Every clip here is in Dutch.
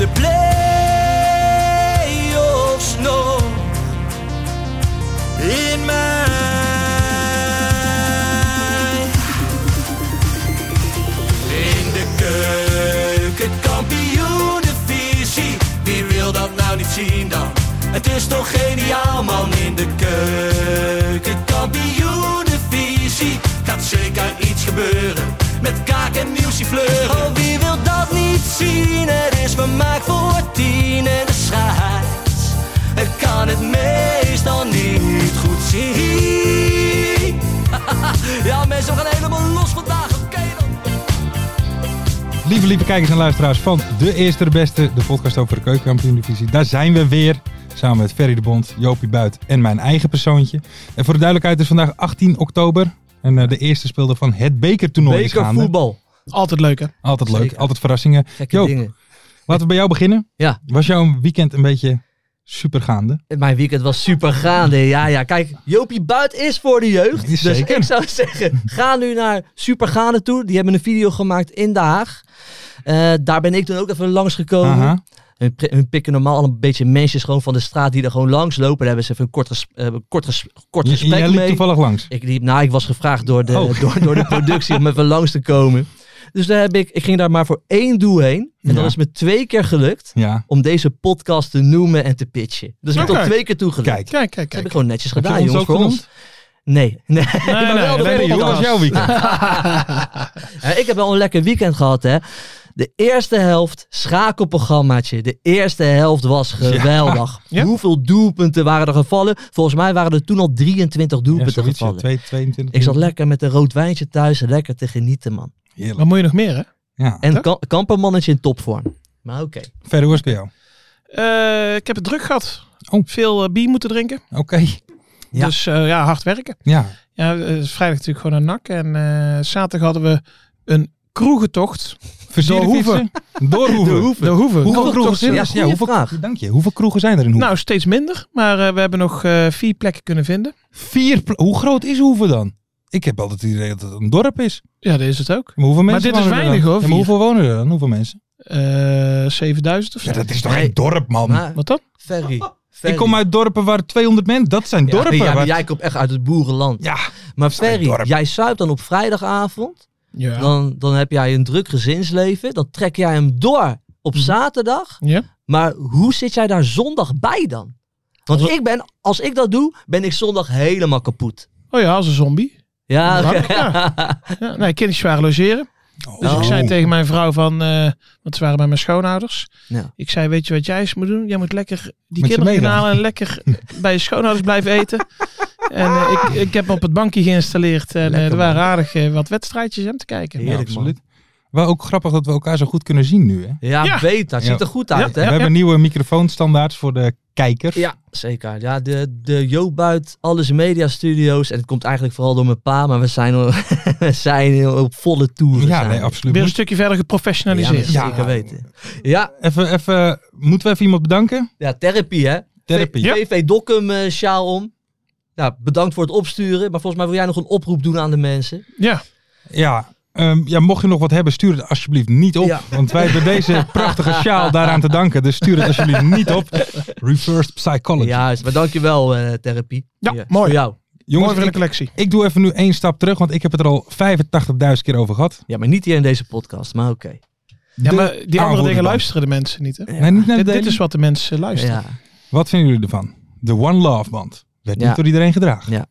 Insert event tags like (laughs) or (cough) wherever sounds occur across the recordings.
De play-offs nog In mij. in de keuken, kampioenenvisie. Wie wil dat nou niet zien dan? Het is toch geniaal man in de keuken, kampioenenvisie. Gaat zeker iets gebeuren met kaak en nieuwsie fleuren. Oh, wie wil dat niet zien? Het is vermaakt voor tien en de scheids. Ik kan het meestal niet goed zien. (laughs) ja, mensen, gaan helemaal los vandaag. Oké dan. Lieve, lieve kijkers en luisteraars van De Eerste de Beste, de podcast over de keukenkampioen-divisie. Daar zijn we weer, samen met Ferry de Bond, Jopie Buit en mijn eigen persoontje. En voor de duidelijkheid het is vandaag 18 oktober en eh, de eerste speelde van het bekertoernooi is gaande. Bekervoetbal. Altijd leuk hè? Altijd leuk, Zeker. altijd verrassingen. Gekke Joop, dingen. laten we bij jou beginnen. Ja. Was jouw weekend een beetje supergaande? Mijn weekend was super gaande. Ja, ja. Kijk, Jopie Buit is voor de jeugd. Dus zeker. ik zou zeggen, ga nu naar Supergaande toe. Die hebben een video gemaakt in Den Haag. Eh, daar ben ik toen ook even langsgekomen. Aha. Hun, pikken normaal een beetje mensen gewoon van de straat die er gewoon langs lopen. Daar hebben ze even een kort, ges- kort, ges- kort J- gesprek Jij liep mee. toevallig langs. Ik liep, nou, ik was gevraagd door de, Oh. door, door de productie om even langs te komen. Dus daar heb ik, ik ging daar maar voor één doel heen. En Ja. dat is me twee keer gelukt Ja. om deze podcast te noemen en te pitchen. Dus ik Oké. tot twee keer toe gelukt. Kijk. Kijk, kijk, Dat heb kijk. ik gewoon netjes Heb je gedaan, ons jongens. ook Voor ons. (laughs) Nee. nee. Nee, Nee, hele hoe was jouw weekend? Ja, ik heb wel een lekker weekend gehad, hè. De eerste helft, schakelprogrammaatje. De eerste helft was geweldig. (laughs) Ja? Hoeveel doelpunten waren er gevallen? Volgens mij waren er toen al 23 Ja, doelpunten zoiets, gevallen. twee- 22. Ik zat lekker met een rood wijntje thuis, lekker te genieten, man. Heerlijk. Wat moet je nog meer hè? Ja. En ka kampermannetje in topvorm. Maar oké. Verder, hoe is het bij jou? Eh, ik heb het druk gehad. Oh. Veel eh, bier moeten drinken. Oké. Ja. Dus eh, ja, hard werken. Ja. Ja, vrijdag natuurlijk gewoon een nak. En eh, zaterdag hadden we een kroegentocht. Door Hoeven. Door Hoeven. (laughs) De Hoeven. Hoeveel Hoeveel kroegen zijn Ja, er? goeie hoeveel, vraag. Dank je. Hoeveel kroegen zijn er in Hoeven? Nou, steeds minder. Maar eh, we hebben nog eh, vier plekken kunnen vinden. Vier. Hoe groot is Hoeven dan? Ik heb altijd het idee dat het een dorp is. Ja, dat is het ook. Maar hoeveel Maar mensen dit is weinig, dan? hoor, Ja, maar hoeveel wonen er dan? Hoeveel mensen? Eh 7000 of zo. Ja, dat is toch geen dorp, man? Maar, Wat dan? Ferry. ik kom uit dorpen waar 200 mensen... Dat zijn Ja, dorpen. ja, maar waar- jij komt echt uit het boerenland. Ja, Maar Ferry, jij zuipt dan op vrijdagavond. Ja. Dan, dan heb jij een druk gezinsleven. Dan trek jij hem door op Mhm. zaterdag. ja. Maar hoe zit jij daar zondag bij dan? Want ik ben, als ik dat doe, ben ik zondag helemaal kapot. Oh ja, als een zombie. Ja, Ja, oké. (laughs) Ja, nee, kindjes waren logeren. Dus Oh. ik zei tegen mijn vrouw van, eh, want ze waren bij mijn schoonouders. Ja. Ik zei, weet je wat jij eens moet doen? Jij moet lekker die Met kinderen gaan halen en lekker bij je schoonouders blijven eten. (laughs) En eh, ik, ik heb me op het bankje geïnstalleerd en eh, Lekker, er waren aardig eh, wat wedstrijdjes om te kijken. Heerlijk, ja, absoluut. Wel ook grappig dat we elkaar zo goed kunnen zien nu, hè? Ja, Ja. Ja. ziet er goed uit, We hè? hebben nieuwe microfoonstandaards voor de kijker. Ja, zeker. Ja, de, de Joop Buit, alles media studio's. En het komt eigenlijk vooral door mijn pa, maar we zijn, (laughs) we zijn op volle toeren. Ja, nee, we. absoluut. Weer een stukje verder geprofessionaliseerd. Ja. zeker weten. Ja, Even, even, moeten we even iemand bedanken? ja, therapie, hè? Therapie. Ja. VV Dokkum eh sjaal om. Ja, bedankt voor het opsturen. Maar volgens mij wil jij nog een oproep doen aan de mensen. Ja. Ja, ehm, ja, mocht je nog wat hebben, stuur het alsjeblieft niet op. Ja. Want wij hebben deze (laughs) prachtige sjaal daaraan te danken. Dus stuur het alsjeblieft niet op. Reversed Psychology. Juist, maar dankjewel eh therapie. Ja, mooi. Voor jou. Mooi Jongens, voor de ik, collectie. ik doe even nu één stap terug, want ik heb het er al 85.000 keer over gehad. Ja, maar niet hier in deze podcast, maar oké. Ja, maar die andere dingen luisteren de mensen niet. Hè? Nee, niet naar de Dit, dit is wat de mensen luisteren. Ja. Wat vinden jullie ervan? De One Love band. Werd Ja. niet door iedereen gedragen. Ja.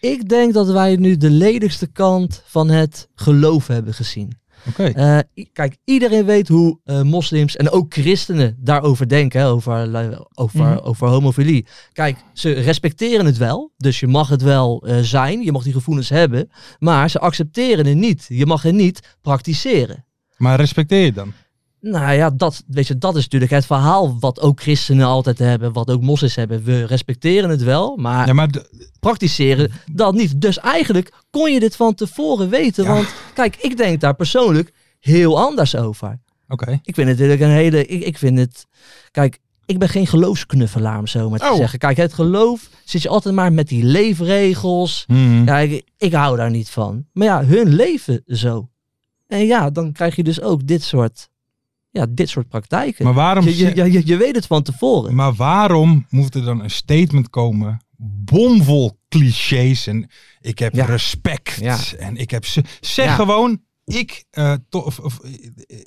Ik denk dat wij nu de ledigste kant van het geloof hebben gezien. Eh, kijk, iedereen weet hoe eh, moslims en ook christenen daarover denken, hè, over, eh, over, Mhm. over homofilie. Kijk, ze respecteren het wel, dus je mag het wel zijn, je mag die gevoelens hebben, maar ze accepteren het niet. Je mag het niet praktiseren. Maar respecteer je dan? Nou ja, dat, weet je, dat is natuurlijk het verhaal wat ook christenen altijd hebben, wat ook moslims hebben. We respecteren het wel, maar Ja, maar de- praktiseren dat niet. Dus eigenlijk kon je dit van tevoren weten. Ja. Want kijk, ik denk daar persoonlijk heel anders over. oké. Ik vind het natuurlijk een hele. Ik, ik vind het. Kijk, ik ben geen geloofsknuffelaar om zo maar te Oh. zeggen. Kijk, het geloof zit je altijd maar met die leefregels. Ja, ik, ik hou daar niet van. Maar ja, hun leven zo. En ja, dan krijg je dus ook dit soort. Ja, dit soort praktijken. Maar waarom, je, je, je, je weet het van tevoren. maar waarom moet er dan een statement komen, bomvol clichés en ik heb Ja. respect Ja. en ik heb... ze- Zeg Ja. gewoon, ik, eh, to- of, of,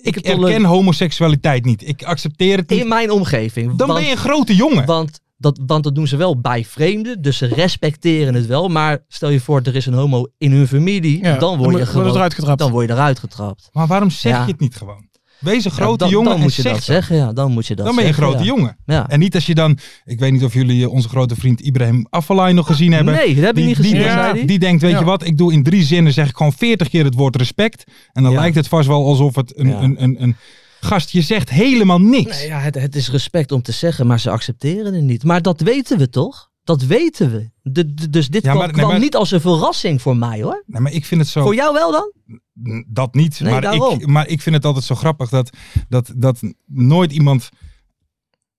ik, heb toler- erken homoseksualiteit niet. Ik accepteer het niet. In mijn omgeving. Dan Want- ben je een grote jongen. Want dat, want dat doen ze wel bij vreemden, dus ze respecteren het wel. Maar stel je voor, er is een homo in hun familie, Ja, dan word je gewoon, wordt eruit getrapt. dan word je eruit getrapt. maar waarom zeg Ja. je het niet gewoon? Wees een Ja, grote dan, jongen dan moet je zeg dat zeggen, ja. Dan moet je dat Dan ben je een zeggen, grote ja. jongen. Ja. En niet als je dan, ik weet niet of jullie eh, onze grote vriend Ibrahim Afellay nog gezien hebben. Nee, dat heb ik niet gezien. Die, die? die denkt, weet je wat, ik doe in drie zinnen, zeg ik gewoon veertig keer het woord respect. En dan lijkt het vast wel alsof het een, een, een, een gast, je zegt helemaal niks. Nee, ja, het, het is respect om te zeggen, maar ze accepteren het niet. Maar dat weten we toch? Dat weten we. De, de- dus dit Ja, kwam, nee, maar- niet als een verrassing voor mij hoor. Nee, maar ik vind het zo... Voor jou wel dan? Dat niet, Nee, maar, daarom. ik, maar ik vind het altijd zo grappig dat, dat, dat nooit iemand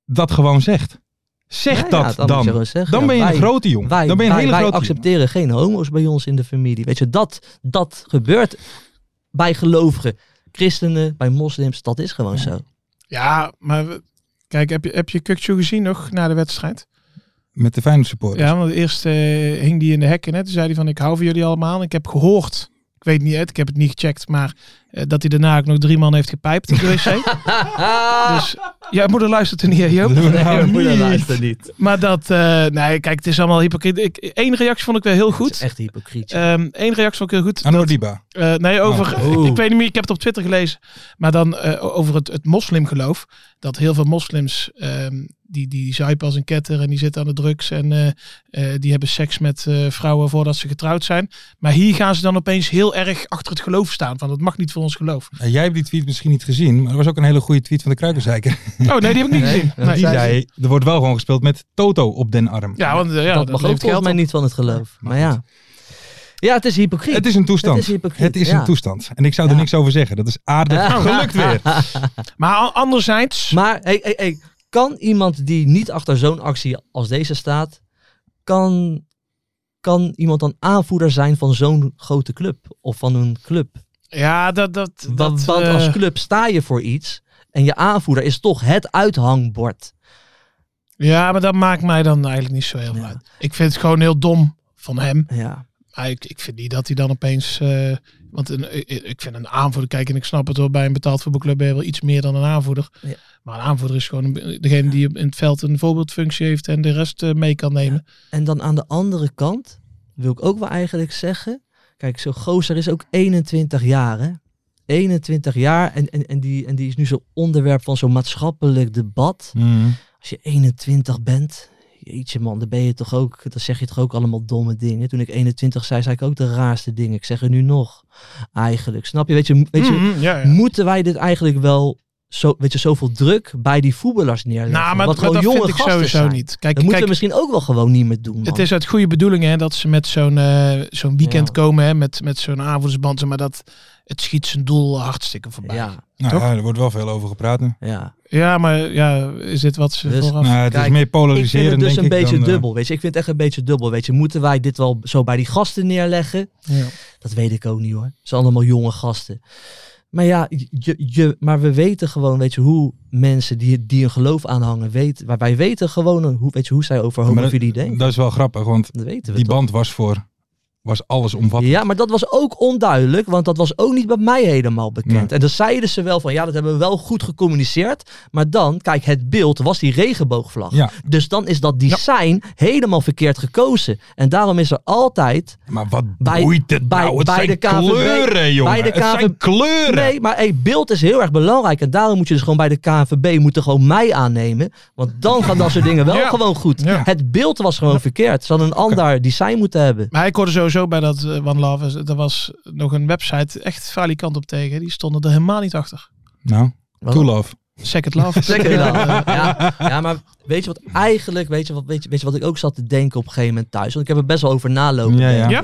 dat gewoon zegt. Zeg Ja, ja, dat dan dan. zeggen, ben je wij- een grote jongen. Wij, dan ben je een wij, hele wij grote jongen. accepteren geen homo's bij ons in de familie. Weet je, dat, dat gebeurt bij gelovigen. Christenen, bij moslims, dat is gewoon zo. Ja, maar we- kijk, heb je, heb je Kukçu gezien nog na de wedstrijd? Met de Feyenoord supporters. Ja, want eerst eh, hing die in de hekken. Hè? Toen zei hij van, ik hou van jullie allemaal. Ik heb gehoord, ik weet niet, ik heb het niet gecheckt, maar eh, dat hij daarna ook nog drie man heeft gepijpt in de wc. (laughs) dus, ja, moeder luistert er niet, hè, Joop? (laughs) Nou mijn moeder niet. luistert niet. Maar dat, eh, nee, kijk, het is allemaal hypocriet. Ik, één reactie vond ik wel heel Het is goed. echt hypocriet. Eén reactie vond ik heel goed. Diba. Eh, nee, over. Oh. (laughs) Ik weet niet meer, ik heb het op Twitter gelezen. Maar dan eh, over het, het moslimgeloof. Dat heel veel moslims. ehm, die, die zuipen als een ketter en die zitten aan de drugs. En eh, eh, die hebben seks met eh, vrouwen voordat ze getrouwd zijn. Maar hier gaan ze dan opeens heel erg achter het geloof staan. Van dat mag niet voor ons geloof. Ja, jij hebt die tweet misschien niet gezien, maar er was ook een hele goede tweet van de Kruikenzeiker. Oh nee, die heb ik niet Nee, gezien. Nee. Die zei er wordt wel gewoon gespeeld met Toto op den arm. Ja, want eh, ja, dat dat, mag ook levert volgens geld mij niet van het geloof. maar Maar ja. Ja, het is hypocriet. Het is een toestand. Het is hypocriet, Het is ja. een toestand. En ik zou er Ja. niks over zeggen. Dat is aardig gelukt weer. (laughs) Maar anderzijds. Maar hey, hey, hey, kan iemand die niet achter zo'n actie als deze staat, kan, kan iemand dan aanvoerder zijn van zo'n grote club of van een club? Ja, dat. dat, Want, dat want eh, als club sta je voor iets en je aanvoerder is toch het uithangbord. Ja, maar dat maakt mij dan eigenlijk niet zo heel Ja. uit. Ik vind het gewoon heel dom van hem. Ja. Maar ik, ik vind niet dat hij dan opeens. eh, want een, ik, vind een aanvoerder. Kijk, en ik snap het hoor. Bij een betaald voetbalclub ben je wel iets meer dan een aanvoerder. Ja. Maar een aanvoerder is gewoon degene die in het veld een voorbeeldfunctie heeft. en de rest eh, mee kan nemen. En dan aan de andere kant wil ik ook wel eigenlijk zeggen. Kijk, zo'n gozer is ook 21 jaar hè. 21 jaar en, en, en, die, en die is nu zo onderwerp van zo'n maatschappelijk debat. Mm. Als je 21 bent, jeetje man, dan ben je toch ook, dan zeg je toch ook allemaal domme dingen. Toen ik 21 zei, zei ik ook de raarste dingen. Ik zeg er nu nog, eigenlijk. Snap je? Weet je, weet je Mhm, ja, ja. moeten wij dit eigenlijk wel, zo, weet je, zoveel druk bij die voetballers neerleggen? Nou, maar, Wat maar gewoon dat jonge vind ik sowieso zijn. niet. Kijk, Dat moeten kijk we misschien ook wel gewoon niet meer doen, man. het is uit goede bedoelingen hè, dat ze met zo'n eh, zo'n weekend Ja. komen. Hè, met, met zo'n avondsband. Maar dat het schiet zijn doel hartstikke voorbij. Ja, Ja, Nou, Toch? ja, er wordt wel veel over gepraat nu. ja. maar ja, is dit wat ze Dus- vooraf... Nou, het Kijk, is meer polariserend, het dus denk een ik, beetje dan, eh, dubbel, weet je. Ik vind het echt een beetje dubbel, weet je. Moeten wij dit wel zo bij die gasten neerleggen? Ja. Dat weet ik ook niet hoor. Het zijn allemaal jonge gasten. Maar ja, je, je, maar we weten gewoon, weet je, hoe mensen die, die een geloof aanhangen, weten, wij- wij weten gewoon hoe, weet je, hoe zij over homofilie denken. Dat is wel grappig, want Dat weten we die toch? band was voor was alles omvattend. Ja, maar dat was ook onduidelijk, want dat was ook niet bij mij helemaal bekend. Nee. En dan zeiden ze wel van, ja, dat hebben we wel goed gecommuniceerd. Maar dan, kijk, het beeld was die regenboogvlag. Ja. Dus dan is dat design helemaal verkeerd gekozen. En daarom is er altijd Maar wat Bij- boeit het bij- nou? Het bij zijn de KVB kleuren, jongen. bij de Het zijn KVB kleuren. Nee, maar hey, beeld is heel erg belangrijk. En daarom moet je dus gewoon bij de KNVB moeten gewoon mij aannemen. Want dan gaan dat soort dingen wel Ja. gewoon goed. Ja. Het beeld was gewoon verkeerd. Ze hadden een ander design moeten hebben. Maar ik hoorde sowieso bij dat eh, One Love, er was nog een website echt falikant op tegen. Die stonden er helemaal niet achter. Nou, cool love. Second Love. (laughs) Wel. (laughs) Ja, ja, maar weet je wat eigenlijk, weet je wat, weet je, weet je wat ik ook zat te denken op een gegeven moment thuis? Want ik heb er best wel over nalopen Ja, ja.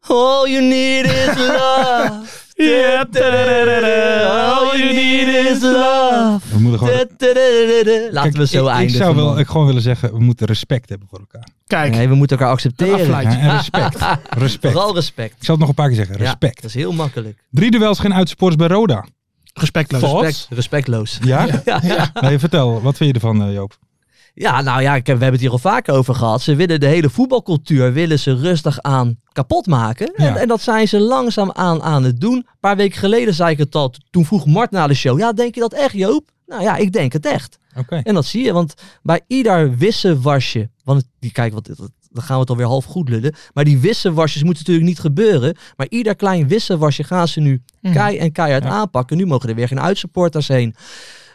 All you need is (laughs) love. Ja. All you need is love. We moeten gewoon... Laten Kijk, we zo ik, eindigen. Ik zou wel ik gewoon willen zeggen, we moeten respect hebben voor elkaar. Kijk, Nee, we moeten elkaar accepteren. Ja, en respect. (laughs) respect. Vooral respect. Ik zal het nog een paar keer zeggen. Ja, Respect. dat is heel makkelijk. Drie duels, geen uitsupporters bij Roda. respectloos. Respect, respectloos. Ja? (laughs) Ja, ja. Nee, vertel. Wat vind je ervan, eh, Joop? Ja, nou ja, ik we hebben het hier al vaker over gehad. Ze willen de hele voetbalcultuur willen ze rustig aan kapot maken. En, Ja. en dat zijn ze langzaam aan aan het doen. Een paar weken geleden zei ik het al. Toen vroeg Mart na de show. Ja, denk je dat echt, Joop? Nou ja, ik denk het echt. Oké. En dat zie je, want bij ieder wisselwasje... Want die, kijk, wat, dan gaan we het alweer half goed lullen. Maar die wisselwasjes moeten natuurlijk niet gebeuren. Maar ieder klein wisselwasje gaan ze nu Mhm. kei en keihard Ja. aanpakken. Nu mogen er weer geen uitsupporters heen.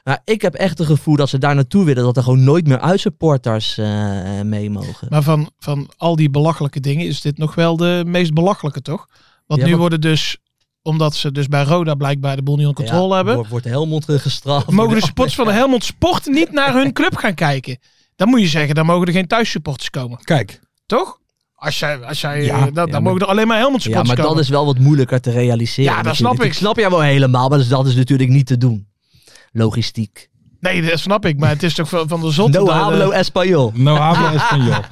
Maar ik heb echt het gevoel dat ze daar naartoe willen. Dat er gewoon nooit meer uitsupporters eh mee mogen. Maar van, van al die belachelijke dingen is dit nog wel de meest belachelijke, toch? Want Ja, nu maar- worden dus, omdat ze dus bij Roda blijkbaar de boel niet onder controle Ja, hebben, Wordt, Helmond eh, gestraft. mogen de (laughs) supporters van de Helmond Sport niet naar hun club gaan kijken. Dan moet je zeggen, dan mogen er geen thuissupporters komen. Kijk. Toch? Als jij, als jij, Ja, eh, dan, dan ja, maar- mogen er alleen maar Helmond Ja, supporters maar dat komen. is wel wat moeilijker te realiseren. Ja, dat snap ik. Ik snap jou wel helemaal, maar dat is, dat is natuurlijk niet te doen. Logistiek. Nee, dat snap ik. Maar het is toch van van de zotte... (laughs) No eh, hablo español. No habla (laughs) español.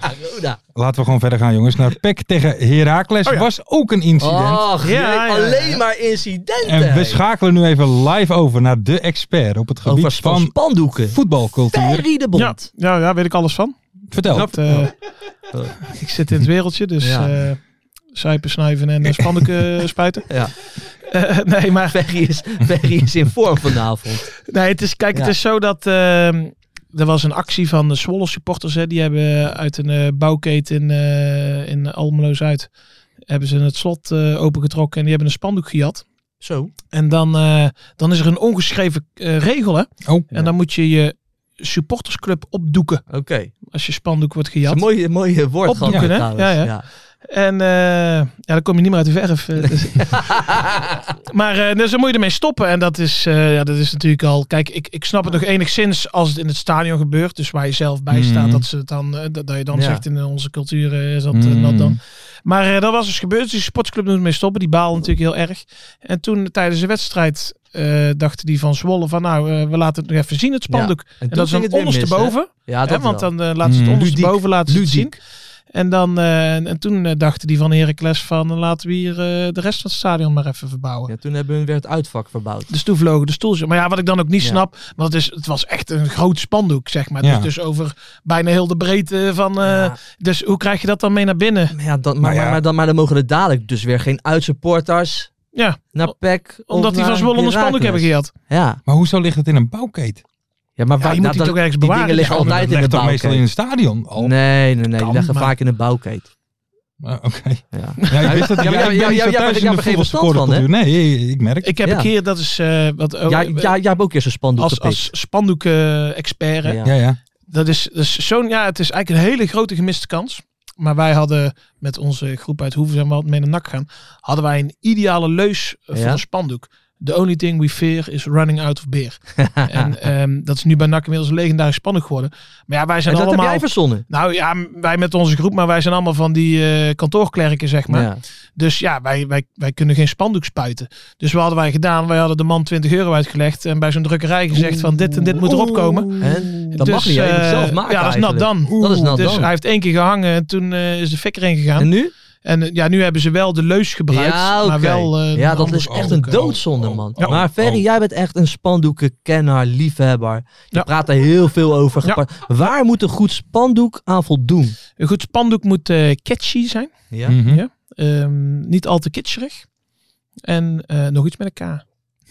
Laten we gewoon verder gaan, jongens. Naar PEC tegen Heracles Oh ja. was ook een incident. Och, Ja, alleen maar incidenten. en we schakelen nu even live over naar de expert op het gebied Over van spandoeken. voetbalcultuur. Ferry de ja, Bond. ja, ja, weet ik alles van. Vertel. Dat, eh, (laughs) ik zit in het wereldje, dus Ja. eh snuiven en uh, spandoeken spuiten. Ja. (laughs) Nee, maar Ferry is, Ferry is in vorm vanavond. nee, het is, kijk, Ja. het is zo dat ehm, er was een actie van de Zwolle supporters. Hè, die hebben uit een eh, bouwketen in, eh in Almelo-Zuid hebben ze het slot eh, opengetrokken en die hebben een spandoek gejat. Zo. En dan, eh, dan is er een ongeschreven eh, regel, hè? Oh, En dan moet je je supportersclub opdoeken Oké. Als je spandoek wordt is gejat. een mooie, mooie woord. Opdoeken, gehad hè? Ja, ja. En eh, ja, dan kom je niet meer uit de verf. eh, dus- (laughs) maar eh, dus dan moet je ermee stoppen. En dat is, ja, dat is natuurlijk al... Kijk, ik, ik snap het nog enigszins als het in het stadion gebeurt. Dus waar je zelf bij staat. Mhm. Dat, ze het dan, dat, dat je dan Ja. zegt in onze cultuur is dat, Mm. nat dan. Maar dat was dus gebeurd. Dus die sportsclub moet ermee stoppen. Die baal natuurlijk heel erg. En toen tijdens de wedstrijd eh, dachten die van Zwolle van... Nou, we laten het nog even zien, het spandoek. En, En dat is dan het weer mis, hè? ondersteboven. Ja, hè, dat want wel. dan laten ze het Mm. ondersteboven laten ze het zien. En, dan, eh, en, en toen eh, dachten die van Heracles van eh, laten we hier eh, de rest van het stadion maar even verbouwen. Ja, toen hebben we weer het uitvak verbouwd. Dus toen vlogen de stoeltjes. Maar ja, wat ik dan ook niet Ja. snap, want het, is, het was echt een groot spandoek, zeg maar. Ja. Dus, dus over bijna heel de breedte van... eh, Ja. Dus hoe krijg je dat dan mee naar binnen? Maar, ja, dan, maar, Nou ja. Maar, maar, dan, maar dan mogen er dadelijk dus weer geen uitsupporters Ja, naar PEC. omdat die van Zwolle een spandoek hebben gehad. Ja. maar hoezo ligt het in een bouwketen? Ja, maar Ja, waar- je moet nou, die toch ergens die bewaren. dingen liggen dus altijd in de toch meestal in een stadion al? Nee, nee, nee. Kan, die leggen maar- vaak in de bouwketen. Ah, Oké. Ja. (laughs) Ja, ik wist dat Ja, maar ja, ik ja, ja, ja, er geen verstand van, voetbalcultuur. Nee, ik merk. Ik heb Ja. een keer, dat is eh, wat... oh, Ja, eh, ja, jij hebt ook eerst een spandoek als, als spandoek-expert, hè. Ja. Ja, ja. Dat is, dat is zo'n, ja, het is eigenlijk een hele grote gemiste kans. Maar wij hadden met onze groep uit Hoeven zijn we mee naar NAC gaan. Hadden wij een ideale leus voor Ja. een spandoek. The only thing we fear is running out of beer. (laughs) en ehm, dat is nu bij NAC inmiddels legendarisch spandoek geworden. Maar ja, wij En zijn heb allemaal... jij verzonnen. nou ja, wij met onze groep, maar wij zijn allemaal van die eh kantoorklerken, zeg maar. Ja. Dus ja, wij, wij, wij kunnen geen spandoek spuiten. Dus wat hadden wij gedaan? Wij hadden de man 20 euro uitgelegd en bij zo'n drukkerij gezegd van dit en dit moet erop komen. En dat Dus, mag niet, je moet het eh, zelf maken Ja, dat is nat dan. Dat is nat Dus dan. hij heeft één keer gehangen en toen eh, is de fik erin gegaan. En nu? En eh, ja, nu hebben ze wel de leus gebruikt, Ja, oké. maar wel... eh, ja, dat is echt een doodzonde, oh, man. oh, maar Ferry, oh. jij bent echt een spandoekenkenner, liefhebber. Je Ja. praat er heel veel over. Ja. Waar moet een goed spandoek aan voldoen? Een goed spandoek moet eh, catchy zijn. Ja? Mhm. Ja. Ehm, niet al te kitscherig. En eh, nog iets met een K.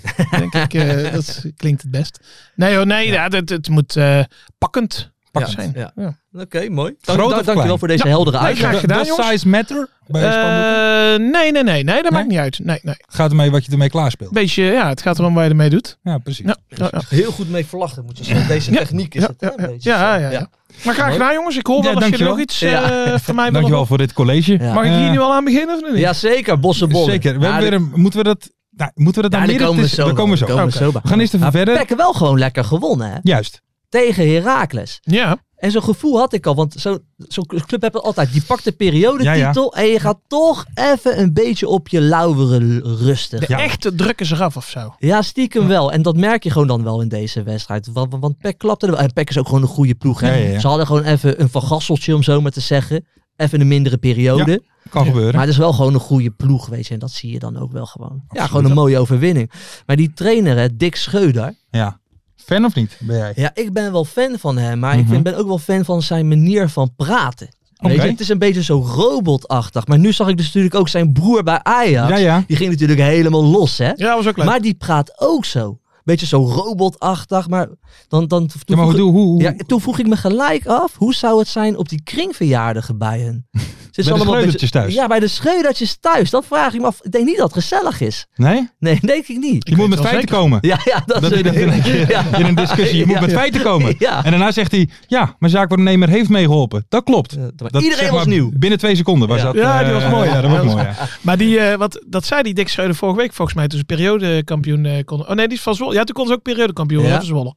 (laughs) Denk ik, eh, dat klinkt het best. Nee hoor, nee, ja. het, het moet eh, pakkend Pakkend, zijn. ja. Oké, mooi. Dank, dank, dankjewel voor deze Ja. heldere Nee, uitleg. graag gedaan, Does size matter bij? Eh, nee, nee, nee, nee, dat Nee? maakt niet uit. Nee, nee. Gaat ermee wat je ermee klaarspeelt. Beetje, ja, het gaat erom waar je ermee doet. Ja, precies. Ja, ja, ja. Heel goed mee verlachen moet je zeggen. Deze Ja. techniek is Ja, het. ja, een ja. beetje Ja, ja, ja. Maar graag gedaan, jongens. Ik hoor Ja, wel als jullie nog iets Ja. eh van mij willen (laughs) Dankjewel voor dit college. Ja. Mag ik Eh, hier nu al aan beginnen of niet? Ja, zeker. Bossenbollen. Zeker. We Ja, hebben weer een- moeten we dat, nou, moeten we dat Ja, dan midden komen we zo. daar komen we zo. Komen we zo gaan eerst even Maar verder. Wel gewoon lekker gewonnen, hè? Juist. Tegen Heracles. Ja, En zo'n gevoel had ik al, want zo'n zo club heb je altijd. Die pakt de periodetitel en je gaat toch even een beetje op je lauweren rusten. de Ja. echte drukken ze eraf of zo. Ja, stiekem wel. En dat merk je gewoon dan wel in deze wedstrijd. Want, want- Peck klapte er wel. En Peck is ook gewoon een goede ploeg. Hè? Ja, ja, ja. Ze hadden gewoon even een van Gasseltje, om zo maar te zeggen. Even een mindere periode. Kan gebeuren. Maar het is wel gewoon een goede ploeg, weet je. En dat zie je dan ook wel gewoon. Ja, gewoon een mooie overwinning. Maar die trainer, hè, Dick Scheuder. Ja. Fan of niet, ben jij? Ja, ik ben wel fan van hem. Maar ik Mhm. vind, ben ook wel fan van zijn manier van praten. Weet je, het is een beetje zo robotachtig. Maar nu zag ik dus natuurlijk ook zijn broer bij Ajax. Ja, ja. Die ging natuurlijk helemaal los, hè. Ja, was ook leuk. Maar die praat ook zo. Beetje zo robotachtig. Maar dan, dan, toen, Ja, maar hoe, vroeg, hoe, hoe, ja, toen vroeg ik me gelijk af. Hoe zou het zijn op die kringverjaardigen bij hen? (laughs) Ze de Schreudertjes thuis? Ja, bij de schreudertjes thuis. Dat vraag ik me af. Ik denk niet dat het gezellig is. Nee? Nee, (laughs) denk ik niet. Je moet weet met wel feiten zeker. komen. Ja, ja, dat, Dat is een, keer (laughs) ja. in een discussie. Je moet met feiten komen. Ja. En daarna zegt hij, ja, mijn zaakwaarnemer heeft meegeholpen. Dat klopt. Dat, iedereen zeg was nieuw. Binnen twee seconden was Ja. dat. Ja, die was eh, mooi. Ja, dat was mooi. Ja. Maar die, eh, wat, dat zei die Dick Schreuder vorige week volgens mij. Toen ze periodekampioen eh konden. Oh nee, die is van Zwolle. Ja, toen konden ze ook periodekampioen Ja. Zwolle.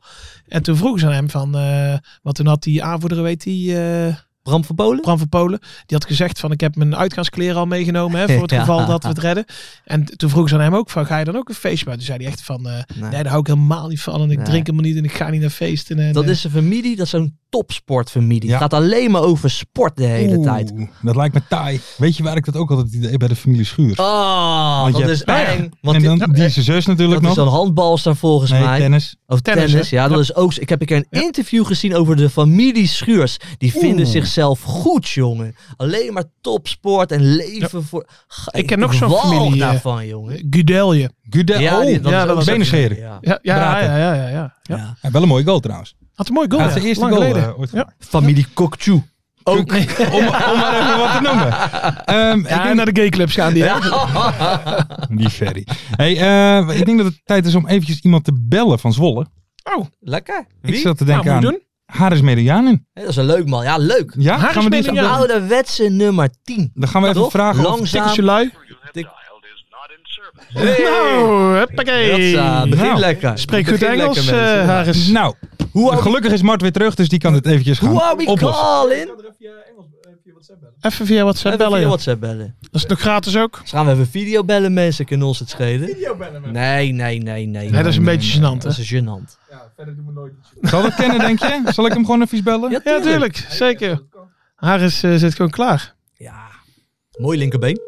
En toen vroegen ze aan hem van... eh want toen had die aanvoerder, weet die... eh, Bram van Polen? Bram van Polen. Die had gezegd van ik heb mijn uitgaanskleren al meegenomen hè, voor het (laughs) Ja. geval dat we het redden. En toen vroegen ze aan hem ook van ga je dan ook een feestje bij? Toen zei hij echt van eh, nee. daar hou ik helemaal niet van en ik Nee. drink helemaal niet en ik ga niet naar feesten. En, Dat eh, is een familie, dat is zo'n topsportfamilie. Ja. Het gaat alleen maar over sport de hele Oeh, tijd. Dat lijkt me taai. Weet je waar ik dat ook altijd idee bij de familie Schuur? Oh, Want je dat is eng. Want en dan die is zijn zus natuurlijk dat is nog. een handbalster volgens nee, mij. tennis. Of tennis, ja. Dat Ja. is ook, ik heb een keer een interview gezien over de familie Schuurs. Die vinden Oeh. Zichzelf goed, jongen. Alleen maar topsport en leven voor... Ga- Ik ken nog zo'n familie, eh, daarvan, jongen. Gudelje. Gudel. Ja, oh, die- dat ja, is dat ook was zo'n benen scheren. Ja. Ja, ja, ja, ja, ja, ja, ja. Ja. Ja, wel een mooie goal trouwens. Had een mooi goal. Ja. zijn eerste Lang goal geleden. eh, ooit Ja. gemaakt. Familie Kokchu. Ook. om, om maar even wat te noemen. (laughs) Ehm, ik Ja, denk naar de gayclubs gaan die. hè? (laughs) Die Ferry. Hey, eh, ik denk dat het tijd is om eventjes iemand te bellen van Zwolle. Oh, Lekker. Ik zat te nou, denken moet je aan doen. Haris Medianin. Hé, dat is een leuk man. Ja, leuk. Ja, Haris gaan we die Ouderwetse nummer 10. Dan gaan we even Toch? vragen of... Langzaam. Tikkeltje lui. Hey. Nou, huppakee. Hopsa, begin Nou, lekker. Spreek goed Engels, lekker, mensen. eh Haris. Nou, Hoe gelukkig is Mart weer terug, dus die kan het eventjes gaan Who are we oplossen. calling? Even via WhatsApp Even bellen. via joh. WhatsApp bellen. Dat is nog gratis ook. Dus gaan we even video bellen, mensen. Kunnen ons het schelen? Nee, nee, nee, nee. Nee, dat is een beetje gênant? Dat is gênant. Zal dat kennen, denk je? Zal ik hem gewoon even bellen? Ja, Ja, tuurlijk. Zeker. Haris eh, zit gewoon klaar. Ja. Mooi linkerbeen.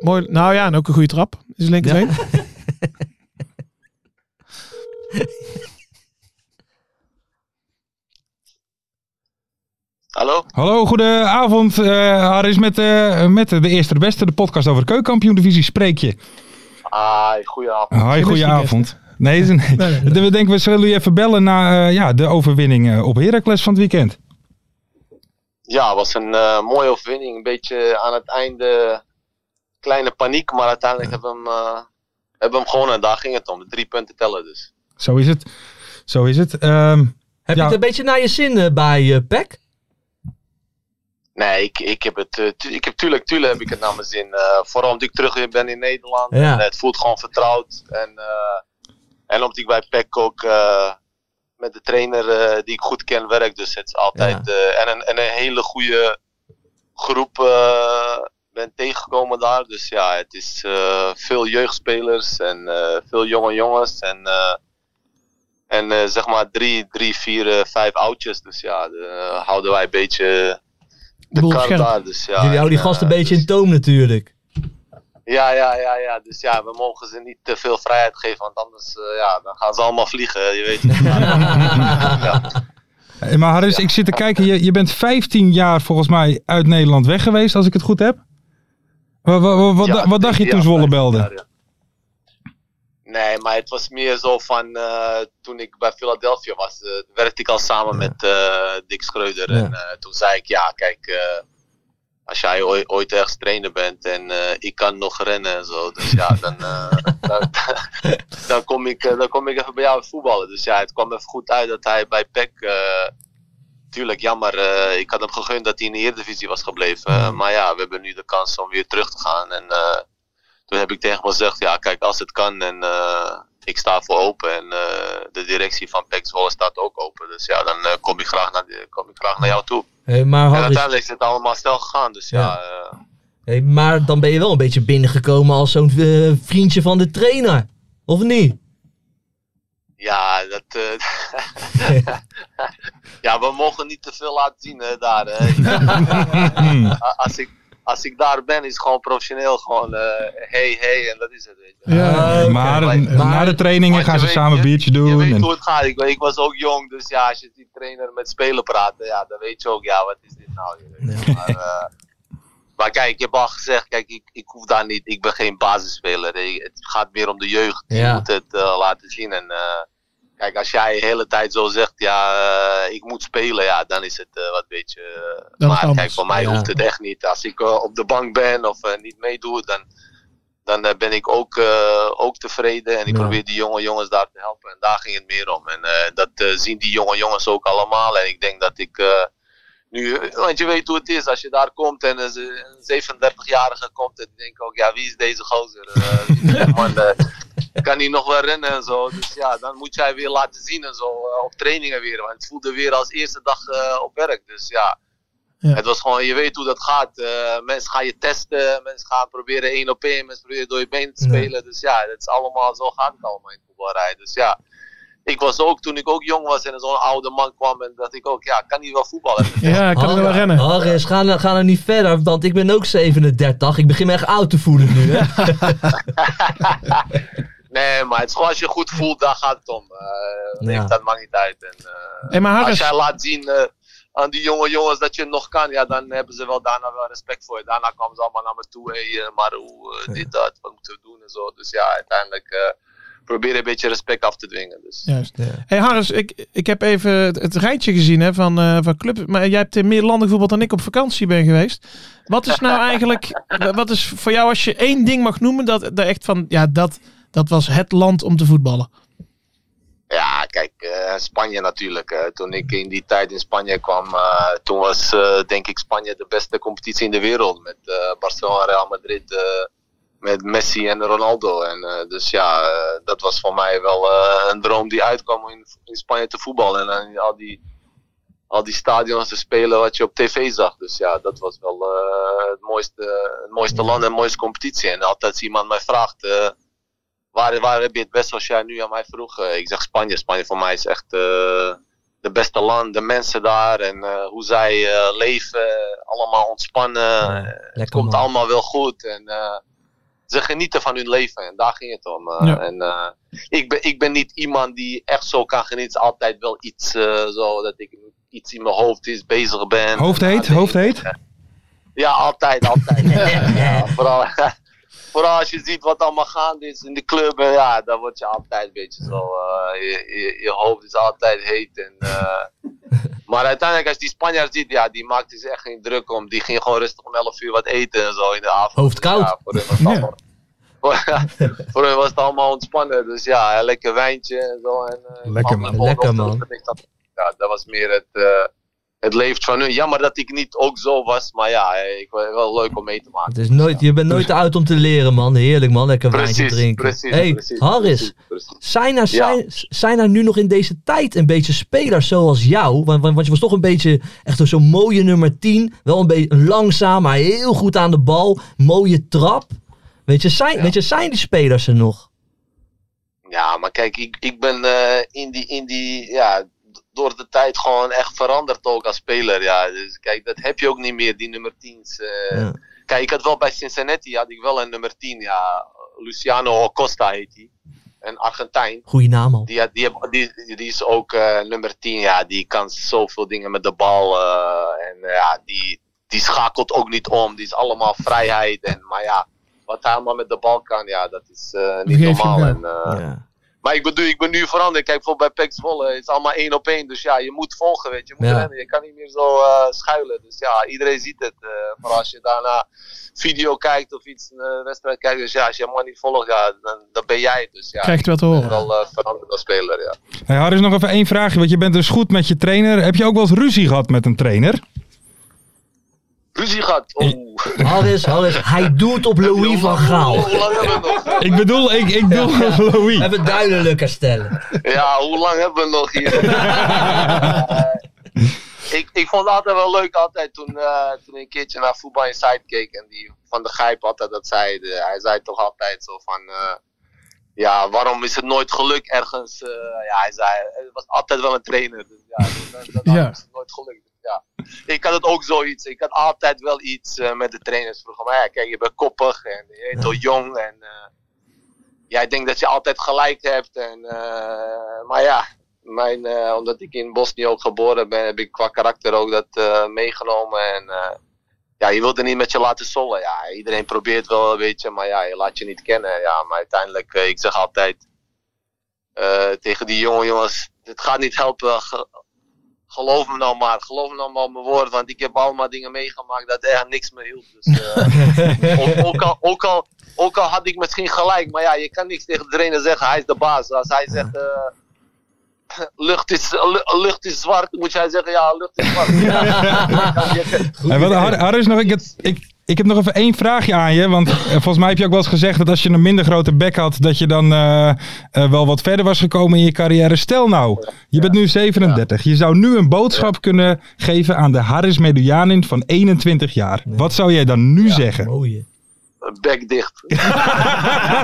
Mooi. Nou ja, en ook een goede trap. Is linkerbeen. (laughs) Hallo? Hallo, goedenavond. eh Haris met, eh, met de Eerste de Beste, de podcast over de keukenkampioen-divisie. Spreek je. Ah, goedenavond. Hoi, Geen goedenavond. Nee, nee. Nee, nee, (laughs) nee. we denken we zullen jullie even bellen naar eh, ja, de overwinning eh, op Heracles van het weekend. Ja, het was een eh, mooie overwinning. Een beetje aan het einde kleine paniek, maar uiteindelijk hebben we hem, eh, hebben we hem gewonnen. En daar ging het om. De drie punten tellen dus. Zo is het. Zo is het. Ehm, Heb Ja. je het een beetje naar je zin bij eh Peck? Nee, ik, ik heb het, eh, tu- ik heb, tuurlijk, tuurlijk heb ik het naar mijn zin. Eh, vooral omdat ik terug ben in Nederland. Ja. En, het voelt gewoon vertrouwd. En, eh, en omdat ik bij PEC ook met de trainer die ik goed ken werk. Dus het is altijd... en, een, en een hele goede groep ben tegengekomen daar. Dus ja, het is veel jeugdspelers en veel jonge jongens. En, en zeg maar drie, drie vier, vijf oudjes. Dus ja, de, houden wij een beetje de boel op kar scherp. daar. Dus, ja, Jullie houden die en, gast een eh, beetje in dus- toom natuurlijk. Ja, ja, ja, ja. Dus ja, we mogen ze niet te veel vrijheid geven, want anders eh, ja, dan gaan ze allemaal vliegen. Je weet het. (laughs) ja. Eh, Maar Harris, ik zit te kijken. Je, je bent 15 jaar volgens mij uit Nederland weg geweest, als ik het goed heb. Wat, wat, wat, Ja, wat dacht je ja, toen Zwolle 15 belde? Nee, maar het was meer zo van eh, toen ik bij Philadelphia was, eh, werkte ik al samen met eh, Dick Schreuder. Ja. En toen zei ik, ja, kijk, als jij ooit, ooit ergens trainer bent en ik kan nog rennen en zo, dus ja, (laughs) dan, dan, (laughs) dan, kom ik, dan kom ik even bij jou voetballen. Dus ja, het kwam even goed uit dat hij bij PEC, tuurlijk jammer, ik had hem gegund dat hij in de Eredivisie was gebleven. Ja. maar ja, we hebben nu de kans om weer terug te gaan. En toen heb ik tegen hem gezegd, ja kijk, als het kan en eh, ik sta voor open en eh, de directie van PEC Zwolle staat ook open. Dus ja, dan eh, kom, ik graag naar, die- kom ik graag naar jou toe. Hey, maar En uiteindelijk is het allemaal snel gegaan, dus ja. Ja. hey, maar dan ben je wel een beetje binnengekomen als zo'n vriendje van de trainer. Of niet? Ja, dat. eh, (laughs) (laughs) ja, we mogen niet te veel laten zien hè, daar. Hè. (laughs) als, ik, als ik daar ben, is gewoon professioneel. Gewoon eh, hey, hey, en dat is het. Weet je. Ja. Maar, Maar- na de trainingen gaan je ze weet- samen een je- biertje Je doen. weet en- hoe het gaat. Ik, ik was ook jong, dus ja, als je die trainer met spelen praat, ja, dan weet je ook, ja, wat is dit nou? Je. Maar, eh, maar kijk, ik heb al gezegd, kijk, ik, ik hoef daar niet, ik ben geen basisspeler. Ik- Het gaat meer om de jeugd. Je Ja. moet het eh, laten zien. En eh, kijk, als jij de hele tijd zo zegt, ja, eh, ik moet spelen, ja, dan is het eh, wat beetje. eh, maar kijk, voor mij Ja. hoeft het echt niet. Als ik op de bank ben of niet meedoe, dan, dan ben ik ook, ook tevreden. En ik Ja. probeer die jonge jongens daar te helpen. En daar ging het meer om. En dat zien die jonge jongens ook allemaal. En ik denk dat ik nu, want je weet hoe het is als je daar komt en een ze- een 37-jarige komt. En denk ik ook, ja, wie is deze gozer? Eh, (laughs) man, (laughs) kan hij nog wel rennen en zo. Dus ja, dan moet jij weer laten zien en zo eh, op trainingen weer. Want het voelde weer als eerste dag eh, op werk. Dus ja. Ja. Het was gewoon, je weet hoe dat gaat. Eh, mensen gaan je testen, mensen gaan proberen één op één, mensen proberen door je benen te Ja. spelen. Dus ja, het is allemaal, zo gaat het allemaal in het voetbalrij. Dus ja, ik was ook, toen ik ook jong was en er zo'n oude man kwam, en dat ik ook, ja, kan hij wel voetballen? Ja, ik kan er wel rennen. Harris, ga, nou- ga nou niet verder, want ik ben ook 37. Ik begin me echt oud te voelen nu. Hè? (laughs) (laughs) nee, maar het is gewoon als je goed voelt, daar gaat het om. Eh Ja. Dat maakt niet uit. En, eh, Hey, maar als jij laat zien eh, aan die jonge jongens dat je het nog kan, ja, dan hebben ze wel daarna wel respect voor je. Daarna kwamen ze allemaal naar me toe, hey, eh, maar hoe, dit, dat, wat moeten we doen en zo. Dus ja, uiteindelijk probeer een beetje respect af te dwingen. Dus. Juist. Ja. Hey Harris, ik, ik heb even het, rijtje gezien hè, van, eh van club. Maar jij hebt in meer landen gevoetbald dan ik op vakantie ben geweest. Wat is nou (laughs) eigenlijk, wat is voor jou als je één ding mag noemen, dat, dat echt van, ja, dat, dat was het land om te voetballen. Ja, kijk, eh, Spanje natuurlijk. eh. toen ik in die tijd in Spanje kwam, eh, toen was denk ik Spanje de beste competitie in de wereld. Met Barcelona, Real Madrid, met Messi en Ronaldo. En, dus ja, dat was voor mij wel een droom die uitkwam om in, in Spanje te voetballen. En al die, al die stadions te spelen wat je op tv zag. Dus ja, dat was wel het, mooiste, het mooiste land en de mooiste competitie. En altijd als iemand mij vraagt... waar, waar heb je het best als jij nu aan mij vroeg? Eh, ik zeg Spanje. Spanje voor mij is echt eh de beste land. De mensen daar en eh, hoe zij eh, leven. Allemaal ontspannen. Ja, het komt man. allemaal wel goed. En eh, ze genieten van hun leven. En daar ging het om. eh. Ja. En eh, ik, ben, ik ben niet iemand die echt zo kan genieten. Altijd wel iets eh, zo dat ik iets in mijn hoofd is, bezig ben. Hoofd heet, Ja, hoofd heet. ja, altijd, altijd. (laughs) ja, vooral, (laughs) vooral als je ziet wat allemaal gaande is in de club, en ja, dan word je altijd een beetje zo. eh, je, je, je hoofd is altijd heet. En, eh, (laughs) maar uiteindelijk, als je die Spanjaard ziet, ja, die maakt zich echt geen druk om. Die ging gewoon rustig om 11 uur wat eten en zo in de avond. Hoofd koud. Ja, voor hun was het Ja. allemaal, voor, (laughs) voor hun was het allemaal ontspannen. Dus ja, lekker wijntje en zo. En, eh, Lekker, man. man. Lekker, man. Ja, dat was meer het. Het leeft van hun. Jammer dat ik niet ook zo was, maar ja, ik het wel leuk om mee te maken. Het is nooit, je bent nooit te oud om te leren, man. Heerlijk, man. Lekker wijntje Precies, drinken. precies, hey, precies, Harris, precies, zijn er, Ja. zijn, zijn er nu nog in deze tijd een beetje spelers zoals jou? Want, want, want je was toch een beetje echt zo'n mooie nummer 10. Wel een beetje langzaam, maar heel goed aan de bal. Mooie trap. Weet je, zijn, Ja. weet je, zijn die spelers er nog? Ja, maar kijk, ik, ik ben eh, in, die, in die, ja, door de tijd gewoon echt veranderd ook als speler. Ja, dus kijk, dat heb je ook niet meer, die nummer 10's. eh. Ja. Kijk, ik had wel bij Cincinnati had ik wel een nummer 10, ja. Luciano Acosta heet hij. Een Argentijn. Goeie naam al. Die, die, die, die is ook eh, nummer 10, ja. Die kan zoveel dingen met de bal. eh, en ja, die, die schakelt ook niet om. Die is allemaal vrijheid. En, maar ja, wat hij allemaal met de bal kan, ja, dat is niet normaal. En, Ja. Maar ik bedoel, ik ben nu veranderd. Kijk, bijvoorbeeld bij PEC Zwolle, het is allemaal één op één. Dus ja, je moet volgen, weet je. Je moet Ja. rennen. Je kan niet meer zo eh, schuilen. Dus ja, iedereen ziet het. eh maar als je daarna video kijkt of iets, een wedstrijd kijkt. Dus ja, als je helemaal niet volgt, ja, dan, dan ben jij het. Dus ja, Krijgt wel te ik ben horen. wel eh, veranderd als speler, ja. Hey, Harris, nog even één vraagje, want je bent dus goed met je trainer. Heb je ook wel eens ruzie gehad met een trainer? Ruzie. Harris, Harris, hij doet op Louis van Gaal. Hoe lang hebben we nog? (laughs) Ik bedoel, ik, ik bedoel Louis. Even duidelijker stellen. Ja, hoe lang hebben we nog hier? (laughs) Eh, ik, ik vond het altijd wel leuk, altijd toen, eh, toen ik een keertje naar Voetbal Inside keek en die van de Gijp altijd dat zei. De- hij zei toch altijd zo van, eh, ja, waarom is het nooit gelukt ergens? eh, ja, hij zei, het was altijd wel een trainer. Dus ja, dat, dat, dat Ja. is het nooit gelukt. Ik had het ook zoiets. Ik had altijd wel iets eh, met de trainers vroeger. Maar ja, kijk, je bent koppig en je bent al jong en... eh, ja, ik denk dat je altijd gelijk hebt. En, eh, maar ja, mijn, omdat ik in Bosnië ook geboren ben, heb ik qua karakter ook dat meegenomen. En ja, je wilt er niet met je laten sollen. Ja, iedereen probeert wel een beetje, maar ja, je laat je niet kennen. Ja, maar uiteindelijk, ik zeg altijd tegen die jonge jongens, het gaat niet helpen. Ge- geloof me nou maar, geloof me nou maar op mijn woord, want ik heb allemaal dingen meegemaakt dat echt niks meer hielp. Dus, eh, (laughs) ook, ook, al, ook, al, ook al had ik misschien gelijk, maar ja, je kan niks tegen de trainer zeggen, hij is de baas. Als hij zegt, eh, lucht, is, lu- lucht is zwart, moet jij zeggen, ja, lucht is zwart. (laughs) Wat, Har- Harris, nog, ik, het- ik, ik heb nog even één vraagje aan je. Want eh, volgens mij heb je ook wel eens gezegd dat als je een minder grote bek had, dat je dan eh, eh, wel wat verder was gekomen in je carrière. Stel nou, je bent nu 37. Je zou nu een boodschap kunnen geven aan de Harris Medujanin van 21 jaar. Wat zou jij dan nu zeggen? Mooie. Bek dicht. (laughs)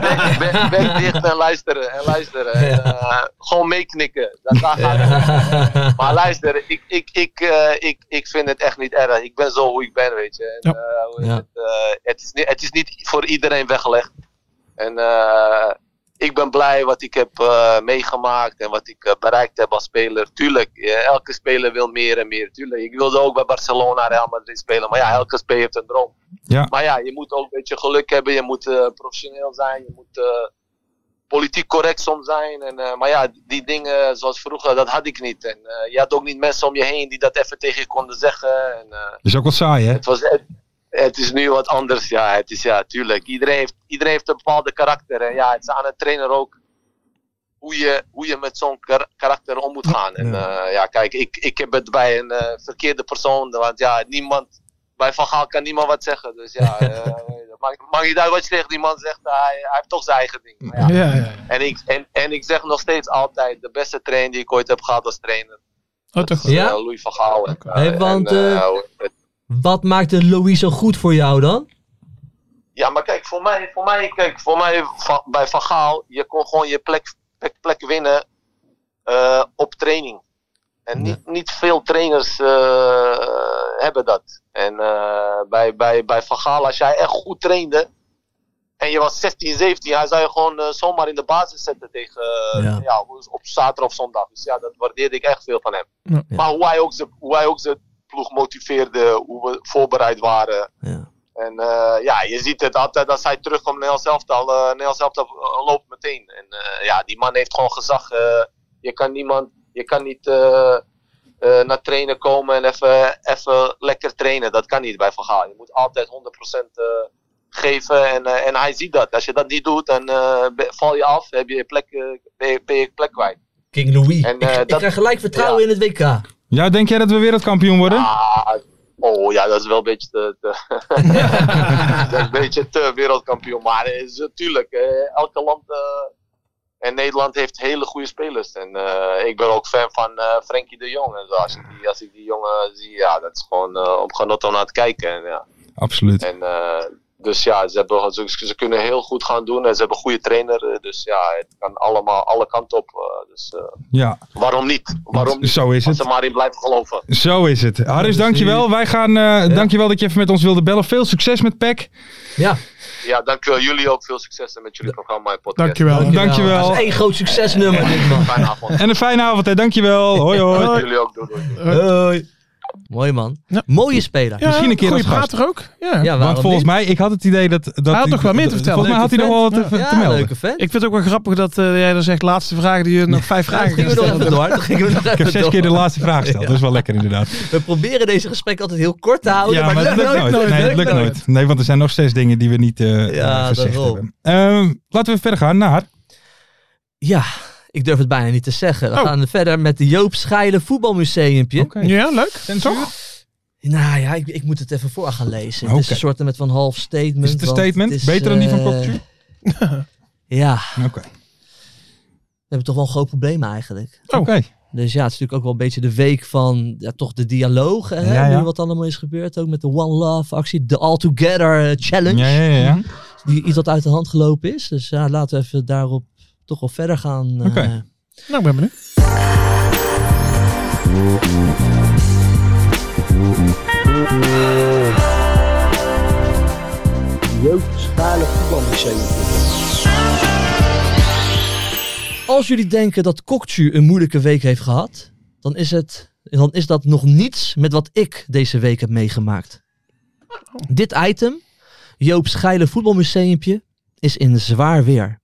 bek, bek, bek dicht en luisteren. En luisteren. En, eh, gewoon meeknikken. Dat daar gaat het om. (laughs) Maar luister, ik, ik, ik, eh, ik, ik vind het echt niet erg. Ik ben zo hoe ik ben, weet je. En, eh, hoe het, eh, het, is niet, het is niet voor iedereen weggelegd. En eh, ik ben blij wat ik heb eh, meegemaakt en wat ik eh, bereikt heb als speler. Tuurlijk, elke speler wil meer en meer. Tuurlijk, ik wilde ook bij Barcelona, Real Madrid spelen. Maar ja, elke speler heeft een droom. Ja. Maar ja, je moet ook een beetje geluk hebben. Je moet eh, professioneel zijn. Je moet politiek correct soms zijn. En, maar ja, die dingen zoals vroeger, dat had ik niet. En je had ook niet mensen om je heen die dat even tegen je konden zeggen. En, Dat is ook wel saai, hè? het, was, het, is nu wat anders. Ja, het is ja, tuurlijk. Iedereen heeft, iedereen heeft een bepaalde karakter. En ja, het is aan een trainer ook hoe je, hoe je met zo'n kar- karakter om moet gaan. En ja, ja kijk, ik, ik heb het bij een eh, verkeerde persoon. Want ja, niemand, bij Van Gaal kan niemand wat zeggen. Dus ja, (laughs) eh, maakt, maakt niet uit wat je tegen die man zegt. Hij, hij heeft toch zijn eigen ding. Ja. Ja. En, ik, en, en ik zeg nog steeds altijd, de beste trainer die ik ooit heb gehad als trainer. Oh, toch? is, Ja? eh, Louis van Gaal. En, eh, Hey, want, en, Wat maakte Louis zo goed voor jou dan? Ja, maar kijk, voor mij, voor mij, kijk, voor mij va- bij Van Gaal, je kon gewoon je plek, plek, plek winnen eh, op training. En niet, niet veel trainers eh, hebben dat. En eh, bij, bij, bij Van Gaal, als jij echt goed trainde en je was 16, 17, hij zou je gewoon zomaar in de basis zetten tegen, Ja. ja. op zaterdag of zondag. Dus ja, dat waardeerde ik echt veel van hem. Ja. Maar hoe hij ook zijn hoe hij ook zijn ploeg motiveerde, hoe we voorbereid waren. Ja. En eh, ja, je ziet het altijd als hij terugkomt naar Nederlands elftal. eh Nederlands elftal eh, loopt meteen. En eh, ja, die man heeft gewoon gezag. je kan niemand, je kan niet eh, eh, naar trainen komen en even, even lekker trainen. Dat kan niet bij Van Gaal. Je moet altijd 100% eh, geven. En, eh, en hij ziet dat. Als je dat niet doet, dan eh, val je af. Heb je plek, ben, je, ben je plek kwijt. King Louis. En, ik, eh, ik dat- krijg gelijk vertrouwen in het WK. Ja, denk jij dat we wereldkampioen worden? Ah, oh ja, dat is wel een beetje te, te (laughs) dat is een beetje te wereldkampioen. Maar het is natuurlijk, eh, elke land eh, en Nederland heeft hele goede spelers. En eh, ik ben ook fan van eh Frenkie de Jong. En zo. Als, ik die, als ik die jongen zie, ja, dat is gewoon eh, om genot om naar te kijken. En, ja. Absoluut. en eh, dus ja, ze, hebben, ze, ze kunnen heel goed gaan doen en ze hebben een goede trainer. eh, Dus ja, het kan allemaal alle kanten op. eh, Dus eh, Ja, waarom niet? Waarom niet? zo is Als het. ze maar in blijven geloven. Zo is het. Haris, dankjewel. Wij gaan, eh, dankjewel dat je even met ons wilde bellen. Veel succes met PEC. Ja, Ja, dankjewel. Jullie ook veel succes met jullie programma en podcast. Dankjewel. Dankjewel. Dat is één groot succesnummer dit man. Fijne avond. En een fijne avond, hè. Dankjewel. Hoi, hoi. Jullie ook. Doei, doei. Hoi. Mooi man. Ja. Mooie speler. Ja, Misschien een keer goeie als gast. prater ook. Ja. Ja, Want volgens niet? mij, ik had het idee dat... dat Hij had nog wel meer te vertellen. Volgens mij had hij nog wel wat te, Ja, te melden. leuke vent. Ik vind het ook wel grappig dat eh, jij dan zegt laatste vraag die je nog vijf Ja, vragen gingen we nog even door. Ik heb zes door. keer de laatste vraag gesteld. Ja. Dat is wel lekker inderdaad. We proberen deze gesprekken altijd heel kort te houden. Ja, maar, het lukt nooit. Nee, het lukt nooit. Nee, want er zijn nog zes dingen die we niet eh Ja, eh, gezegd hebben. Ehm, laten we verder gaan naar... Ja, ik durf het bijna niet te zeggen. We Oh. gaan verder met de Joop Schijlen voetbalmuseumpje. Ja, leuk. Censuur? Nou ja, ik, ik moet het even voor gaan lezen. Het is een soort met van half statement. Is het een statement? is, Beter dan die van eh, Kokju? (laughs) Ja, Oké. we hebben toch wel een groot probleem eigenlijk. Oké. Dus ja, het is natuurlijk ook wel een beetje de week van ja, toch de dialoog. Hè, Ja, ja. Nu wat allemaal is gebeurd. Ook met de One Love actie. De All Together Challenge. Ja, ja, ja. ja. Die iets wat uit de hand gelopen is. Dus ja, laten we even daarop toch wel verder gaan. eh. Oké. Nou, ik ben benieuwd. Als jullie denken dat Kokchu een moeilijke week heeft gehad, dan is, het, dan is dat nog niets met wat ik deze week heb meegemaakt. Dit item, Joop's geile voetbalmuseumpje, is in zwaar weer.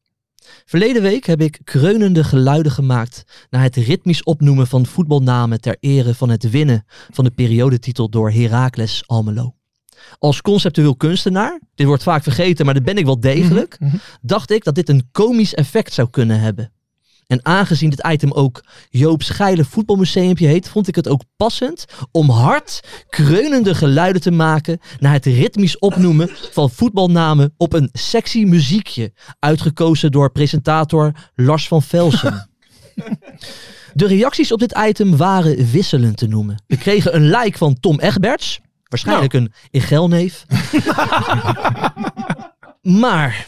Verleden week heb ik kreunende geluiden gemaakt naar het ritmisch opnoemen van voetbalnamen ter ere van het winnen van de periodetitel door Heracles Almelo. Als conceptueel kunstenaar, dit wordt vaak vergeten, maar dat ben ik wel degelijk, Mhm, mhm. dacht ik dat dit een komisch effect zou kunnen hebben. En aangezien dit item ook Joop's geile voetbalmuseumpje heet, vond ik het ook passend om hard kreunende geluiden te maken naar het ritmisch opnoemen van voetbalnamen op een sexy muziekje, uitgekozen door presentator Lars van Velsen. (laughs) De reacties op dit item waren wisselend te noemen. We kregen een like van Tom Egberts, waarschijnlijk een Igelneef. (laughs) maar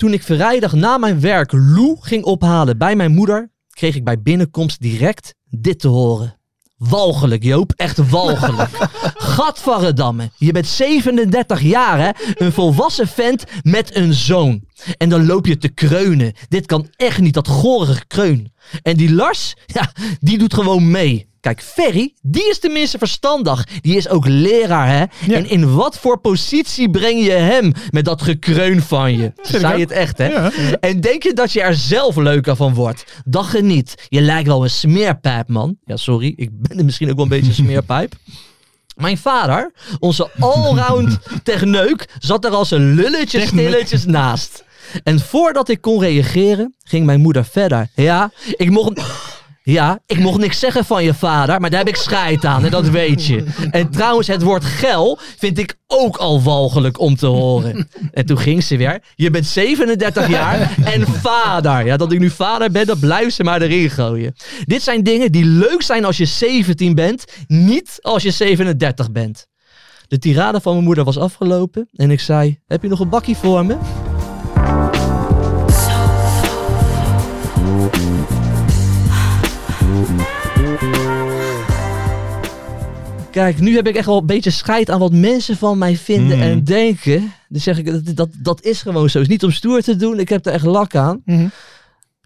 toen ik vrijdag na mijn werk Lou ging ophalen bij mijn moeder, kreeg ik bij binnenkomst direct dit te horen. Walgelijk, Joop. Echt walgelijk. (laughs) Gadverdamme. Je bent 37 jaar, hè? Een volwassen vent met een zoon. En dan loop je te kreunen. Dit kan echt niet, dat gorige kreun. En die Lars, (laughs) ja, die doet gewoon mee. Kijk, Ferry, die is tenminste verstandig. Die is ook leraar, hè? Ja. En in wat voor positie breng je hem met dat gekreun van je? Zei het echt, hè? Ja. En denk je dat je er zelf leuker van wordt? Dat geniet. Je lijkt wel een smeerpijp, man. Ja, sorry. Ik ben er misschien ook wel een beetje een (laughs) smeerpijp. Mijn vader, onze allround (laughs) techneuk, zat er als een lulletje stilletjes naast. En voordat ik kon reageren, ging mijn moeder verder. Ja, ik mocht... Ja, ik mocht niks zeggen van je vader, maar daar heb ik scheid aan en dat weet je. En trouwens, het woord gel vind ik ook al walgelijk om te horen. En toen ging ze weer. Je bent 37 jaar en vader. Ja, dat ik nu vader ben, dat blijft ze maar erin gooien. Dit zijn dingen die leuk zijn als je 17 bent, niet als je 37 bent. De tirade van mijn moeder was afgelopen en ik zei, heb je nog een bakkie voor me? Kijk, nu heb ik echt wel een beetje scheid aan wat mensen van mij vinden en denken. Dus zeg ik, dat, dat, dat is gewoon zo. Het is niet om stoer te doen, ik heb er echt lak aan. Mhm.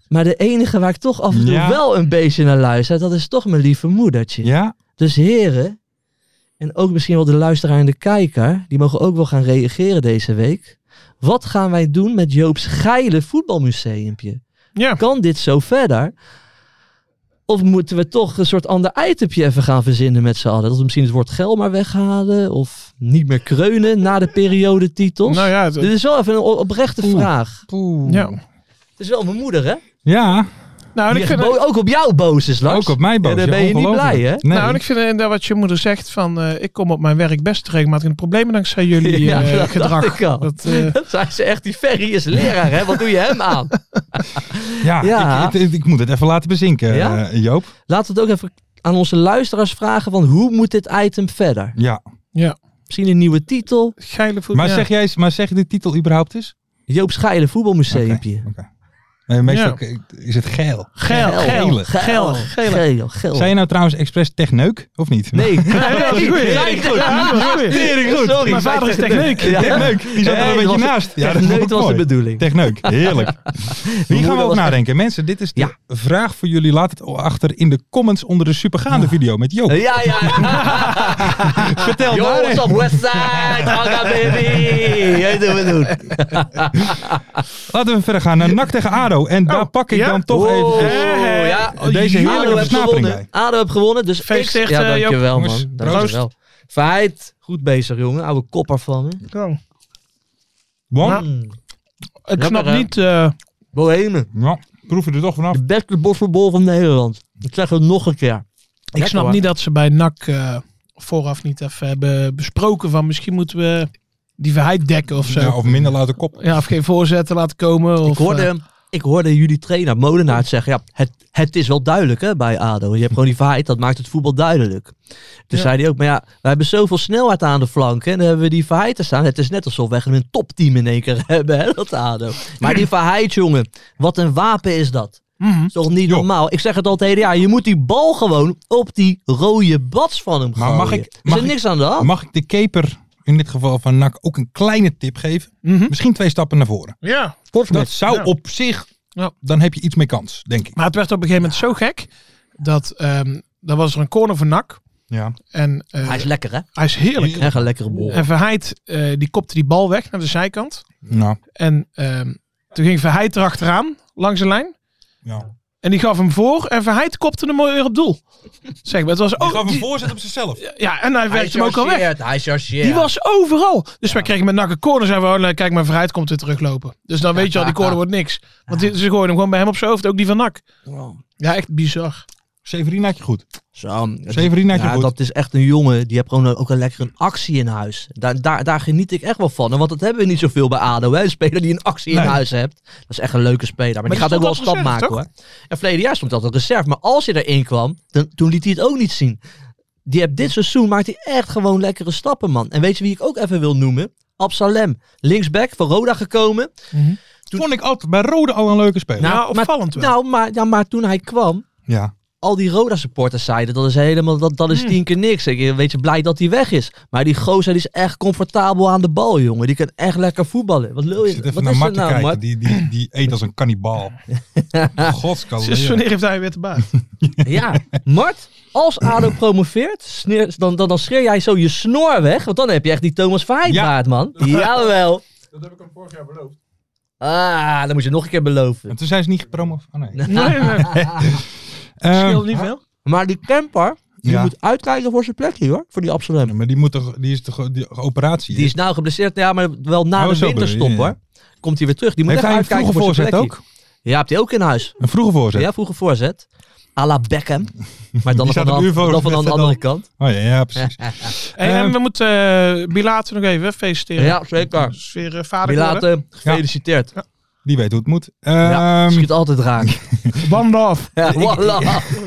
Maar de enige waar ik toch af en toe Ja. wel een beetje naar luister, dat is toch mijn lieve moedertje. Ja? Dus heren, en ook misschien wel de luisteraar en de kijker, die mogen ook wel gaan reageren deze week. Wat gaan wij doen met Joop's geile voetbalmuseumpje? Ja. Kan dit zo verder? Of moeten we toch een soort ander itempje even gaan verzinnen met z'n allen? Dat we misschien het woord gel maar weghalen? Of niet meer kreunen na de periodetitels? Nou ja, het- Dit is wel even een oprechte vraag. ja. Het is wel mijn moeder, hè? Ja, Nou, en ik vind, ook op jou boos is, Lars. ook op mij boos. Ja, dan Ja, ben je niet ongelooflijk. blij, hè? Nee. nou, en ik vind inderdaad wat je moeder zegt van, eh, ik kom op mijn werk best regelmatig in de problemen dankzij jullie (laughs) Ja, eh, dat dacht gedrag. ik al. Dat, eh, (laughs) Dat zei ze echt, die Ferry is leraar, hè? Wat doe je hem aan? (laughs) ja, Ja. Ik, ik, ik moet het even laten bezinken, Ja? eh, Joop. Laten we het ook even aan onze luisteraars vragen van hoe moet dit item verder? Ja. Misschien een nieuwe titel. Geile voet. Maar, ja. zeg jij, maar zeg je de titel überhaupt eens? Joop Scheile voetbalmuseumpje. Oké. Nee, meestal Ja. is het geil. Geil, geil, geil, geel, geel. Zei je nou trouwens expres techneuk, of niet? Nee. (laughs) Dat is een goeie. Ja, is goed. Sorry, Mijn vader is techneuk. Ja. Techneuk, die zat er Nee, een dat beetje was- naast. Ja, dat was de bedoeling. Techneuk, heerlijk. (laughs) Wie gaan we was- nadenken? Mensen, dit is de Ja. vraag voor jullie. Laat het achter in de comments onder de supergaande video met Joop. Ja, ja. (laughs) Vertel Yo, daar. what's up, Westside? Hanga, baby. Jij we doen. Laten we verder gaan naar NAC tegen ADO. En daar Oh, pak ik ja? dan toch Oh, even ja. deze ADO heerlijke heeft versnapering bij. gewonnen. ADO heeft gewonnen, dus Gefeliciteerd, ik... Ja, eh, dankjewel, man. Dankjewel. Verheid, goed bezig, jongen. Oude kopper van me. Oh. Want, Mm. Ik snap niet... eh, Bohemen. ja, proef je er toch vanaf. De beste bosvoetbal van Nederland. Ik zeg het nog een keer. ik snap niet dat ze bij NAC eh, vooraf niet even hebben besproken van misschien moeten we die verheid dekken of zo. Ja, of minder laten kop. Ja, of geen voorzetten laten komen. Of, Ik hoorde, ik hoorde jullie trainer Molenaar zeggen, ja, het, het is wel duidelijk hè, bij ADO. Je hebt gewoon die verheid, dat maakt het voetbal duidelijk. Toen Ja. zei hij ook, maar ja, we hebben zoveel snelheid aan de flanken. En dan hebben we die verheid te staan. Het is net alsof we een topteam in één keer (laughs) hebben, hè, dat ADO. Maar die verheid, jongen, wat een wapen is dat. mhm. is toch niet Jo. normaal? Ik zeg het al het hele jaar. Je moet die bal gewoon op die rode bats van hem Maar gooien. mag ik- er mag is ik- niks aan de hand. Mag ik de keeper, in dit geval van NAC, ook een kleine tip geven? Mhm. Misschien twee stappen naar voren. Ja, Dat zou Ja. op zich, Ja. dan heb je iets meer kans, denk ik. maar het werd op een gegeven moment zo gek dat ehm dan was er een corner voor NAC. Ja. En eh, Hij is lekker, hè? hij is heerlijk. Echt een lekkere bol. En Verheid eh, die kopte die bal weg naar de zijkant. Nou, En ehm, toen ging Verheid erachteraan langs de lijn. ja. En die gaf hem voor en Verheid kopte hem mooi weer op doel. Zeg maar, het was Die ook. gaf een die- voorzet op zichzelf. ja, en hij werkte hem ook al weg. Hij chargeert. Die was overal. Dus wij kregen met NAC een corner. Zeiden we, oh, nee, kijk maar, Verheid komt weer teruglopen. Dus dan weet je al, die corner wordt niks. Want die- ze gooiden hem gewoon bij hem op zijn hoofd. Ook die van NAC. Ja, echt bizar. Severin had je goed. Zo, Severin had je ja, goed. dat is echt een jongen. Die heeft gewoon ook een lekker een actie in huis. Daar, daar, daar geniet ik echt wel van. Want dat hebben we niet zoveel bij ADO. Hè? Een speler die een actie in huis hebt. Dat is echt een leuke speler. Maar, Maar die gaat ook wel een stap maken hoor. En verleden jaar stond hij altijd reserve. Maar als hij erin kwam, dan, toen liet hij het ook niet zien. Die heeft dit seizoen maakt hij echt gewoon lekkere stappen man. En weet je wie ik ook even wil noemen? Absalem. Linksback van Roda gekomen. Toen- Vond ik altijd bij Rode al een leuke speler. Nou, opvallend maar, wel. Nou, maar, ja, maar toen hij kwam, ja. Al die Roda supporters zeiden dat is helemaal dat, dat is Hmm. tien keer niks. Ik weet je blij dat hij weg is. Maar die gozer die is echt comfortabel aan de bal, jongen. Die kan echt lekker voetballen. Wat lul Ik je? zit even Wat naar nou, kijken. Die, die, die eet als een kannibaal. (laughs) Godskalleer. Sinds wanneer heeft hij weer te baat? (laughs) Ja, Mart, als ADO promoveert, sneer, dan, dan, dan scheer jij zo je snor weg. Want dan heb je echt die Thomas Verheid Ja. man. (laughs) Jawel. Dat heb ik hem vorig jaar beloofd. Ah, dan moet je nog een keer beloven. En toen zijn ze niet gepromoveerd. Oh, nee. Nee, nee. Ehm, scheelt niet veel. Maar die camper, die Ja. moet uitkijken voor zijn plekje, hoor. Voor die Absalem. maar die, moet toch, die is toch die operatie? Die is nou geblesseerd, ja, maar wel na Oh, de winterstop, ja. hoor. Komt hij weer terug. Die moet Heeft echt hij een uitkijken vroege voor zijn voorzet plekje. ook? Ja, hebt hij ook in huis. Een vroege voorzet? Ja, vroege voorzet. À la Beckham. Maar dan (laughs) van, de, dan van de dan. andere kant. Oh ja, ja precies. (laughs) Hey, en Ehm, we moeten uh, Bilater nog even feliciteren. Ja, zeker. Weer eh, vader. Bilater, gefeliciteerd. Ja. Die weet hoe het moet. Ja, Ehm, schiet altijd raak. (laughs) One love. (laughs) Ja, voilà.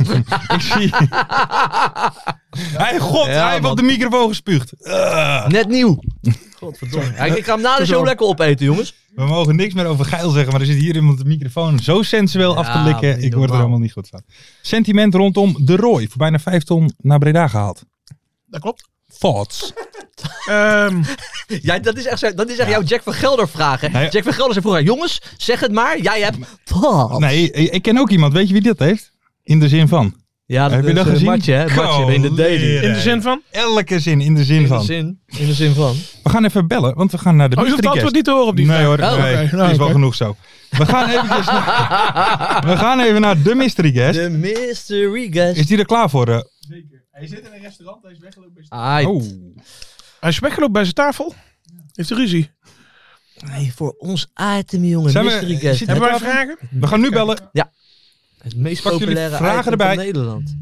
(laughs) ik zie... Hij, god, Ja, hij heeft op de microfoon gespuugd. Ugh. Net nieuw. Godverdomme. Ja, ik ga hem na de show lekker opeten, jongens. We mogen niks meer over geil zeggen, maar er zit hier iemand de microfoon zo sensueel af te likken. Ik word er helemaal niet goed van. Sentiment rondom De Roy. Voor bijna vijf ton naar Breda gehaald. Dat klopt. Thoughts? (laughs) Ehm, Ja, dat is echt, zo- dat is echt jouw Jack van Gelder? Nee. Jack van Gelder zei vroeger, jongens, zeg het maar. Jij hebt... Thoughts. Nee, ik ken ook iemand. Weet je wie dat heeft? In de zin van. Ja, dat Heb je is dat eh, gezien? Matje, hè? Matje in de daily. In de zin van? Elke zin in de zin In de van. zin, in de zin van. We gaan even bellen, want we gaan naar de Oh, je hoeft het antwoord niet te horen op die Nee hoor, Oh, nee, oké. het Nou, is wel genoeg zo. We gaan, eventjes (laughs) naar, we gaan even naar de mystery guest. De mystery guest. Is die er klaar voor? eh? Hij zit in een restaurant, hij is weggelopen bij Aight. oh. Hij is weggelopen bij zijn tafel. Heeft hij ruzie? Nee, voor ons item, jongen. Zijn we- mystery guest. zit- Hebben wij tafel? vragen? We gaan nu bellen. Het meest Pak populaire vragen item erbij. van Nederland.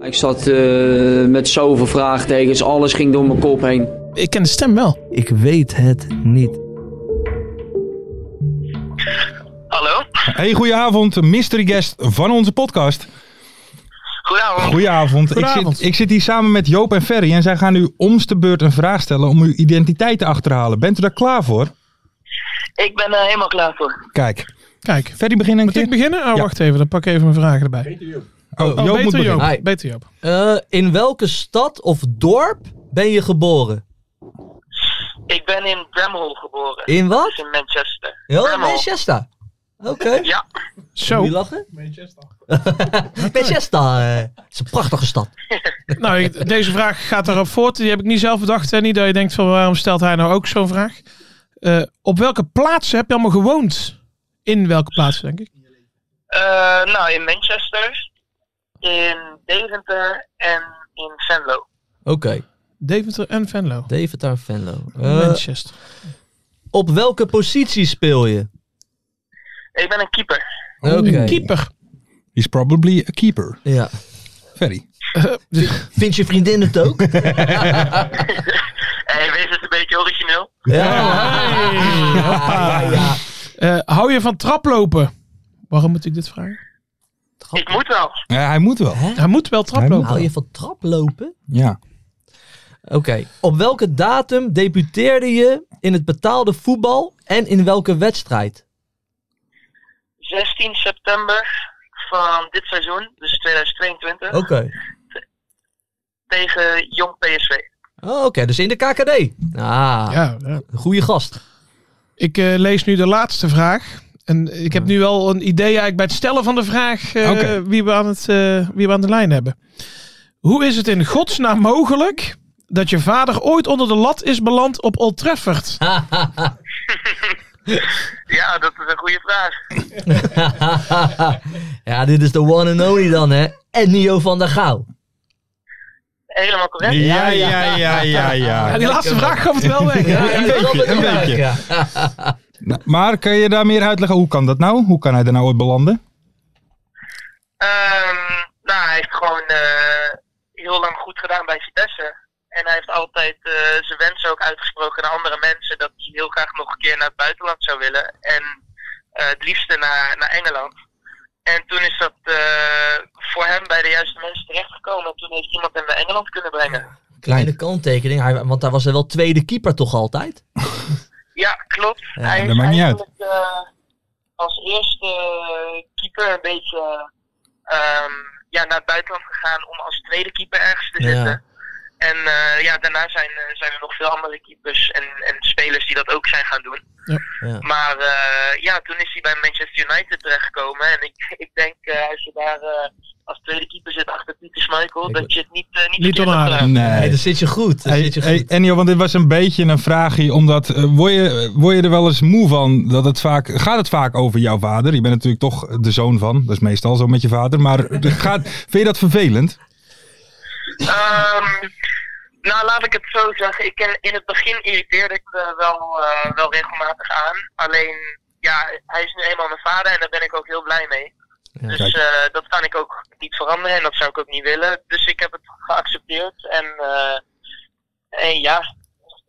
Ik zat eh, met zoveel vraagtekens, alles ging door mijn kop heen. Ik ken de stem wel. Ik weet het niet. Hallo? Hey, goedenavond, mystery guest van onze podcast. Goedenavond. Goedenavond. Ik zit, ik zit hier samen met Joop en Ferry en zij gaan u omste beurt een vraag stellen om uw identiteit te achterhalen. Bent u daar klaar voor? Ik ben er helemaal klaar voor. Kijk, Kijk, Ferry beginnen een moet ik keer. beginnen? Oh, Ja. wacht even, dan pak ik even mijn vragen erbij. Oh, Oh, Joop moet beter beginnen. Joop. Hi. Beter Joop. Eh, in welke stad of dorp ben je geboren? Ik ben in Bramhall geboren. In Dat wat? is in Manchester. Ja, Bramhall. Manchester. Oké. Ja, Zo. Je lachen? Manchester. (laughs) eh, is een prachtige stad. (laughs) Nou, ik- deze vraag gaat erop voort. Die heb ik niet zelf bedacht. En niet dat je denkt van waarom stelt hij nou ook zo'n vraag. Eh, op welke plaatsen heb je allemaal gewoond? In welke plaatsen, denk ik? Eh, nou in Manchester, in Deventer en in Venlo. Oké. Deventer en Venlo. Deventer en Venlo. Manchester. op welke positie speel je? Ik ben een keeper. Oké. Een keeper. He's probably a keeper. Ja. Ferry. Vindt je vriendin het ook? (laughs) Hey, wees het een beetje origineel. ja. ja, ja. Eh, hou je van traplopen? Waarom moet ik dit vragen? Ik moet wel. Ja, hij moet wel. Hij moet wel traplopen. Hou je van traplopen? Ja. Oké. Op welke datum debuteerde je in het betaalde voetbal en in welke wedstrijd? 16 september van dit seizoen, dus 2022, Oké. tegen Jong PSV. Oh, Oké, dus in de KKD. Ah, Ja, ja. goede gast. Ik eh, lees nu de laatste vraag. En ik heb nu wel een idee eigenlijk bij het stellen van de vraag eh, wie, we aan het, eh, wie we aan de lijn hebben. Hoe is het in godsnaam mogelijk dat je vader ooit onder de lat is beland op Old Trafford? (laughs) (laughs) Ja, dat is een goede vraag. (laughs) ja, dit is de one and only dan, hè? Ennio van der Gouw. Helemaal correct. Ja, ja, ja, ja, ja. Ja, die laatste vraag gaf het wel weg. Ja, een dat is wel beetje, een beetje. ja. (laughs) Nou, maar kan je daar meer uitleggen? Hoe kan dat nou? Hoe kan hij er nou ooit belanden? Ehm, nou, hij heeft gewoon eh, heel lang goed gedaan bij Vitesse. En hij heeft altijd eh, zijn wensen ook uitgesproken naar andere mensen. Dat hij heel graag nog een keer naar het buitenland zou willen. En eh, het liefste naar, naar Engeland. En toen is dat eh, voor hem bij de juiste mensen terechtgekomen. En toen heeft iemand hem naar Engeland kunnen brengen. Kleine kanttekening, hij, want daar was hij wel tweede keeper toch altijd? (laughs) Ja, klopt. Ja, hij dat is maakt niet uit. als eerste keeper een beetje ehm, ja, naar het buitenland gegaan om als tweede keeper ergens te Ja. zitten. En eh, ja, daarna zijn, eh, zijn er nog veel andere keepers en, en spelers die dat ook zijn gaan doen. Ja. Maar eh, ja, toen is hij bij Manchester United terechtgekomen. En ik, (laughs) ik denk eh, als je daar eh, als tweede keeper zit achter Pieter Schmeichel, Ik- dat je het niet, eh, niet, Niet onaardig. Nee, Nee. dan zit je goed. Hey, zit je hey, goed. Want dit was een beetje een vraagje, omdat word, je, word je er wel eens moe van dat het vaak, gaat het vaak over jouw vader? Je bent natuurlijk toch de zoon van, dat is meestal zo met je vader, maar (laughs) gaat, vind je dat vervelend? Ehm, nou, laat ik het zo zeggen. Ik ken, in het begin irriteerde ik me wel, eh, wel regelmatig aan. Alleen, ja, hij is nu eenmaal mijn vader en daar ben ik ook heel blij mee. Ja. dus eh, dat kan ik ook niet veranderen en dat zou ik ook niet willen. Dus ik heb het geaccepteerd en, eh, en ja,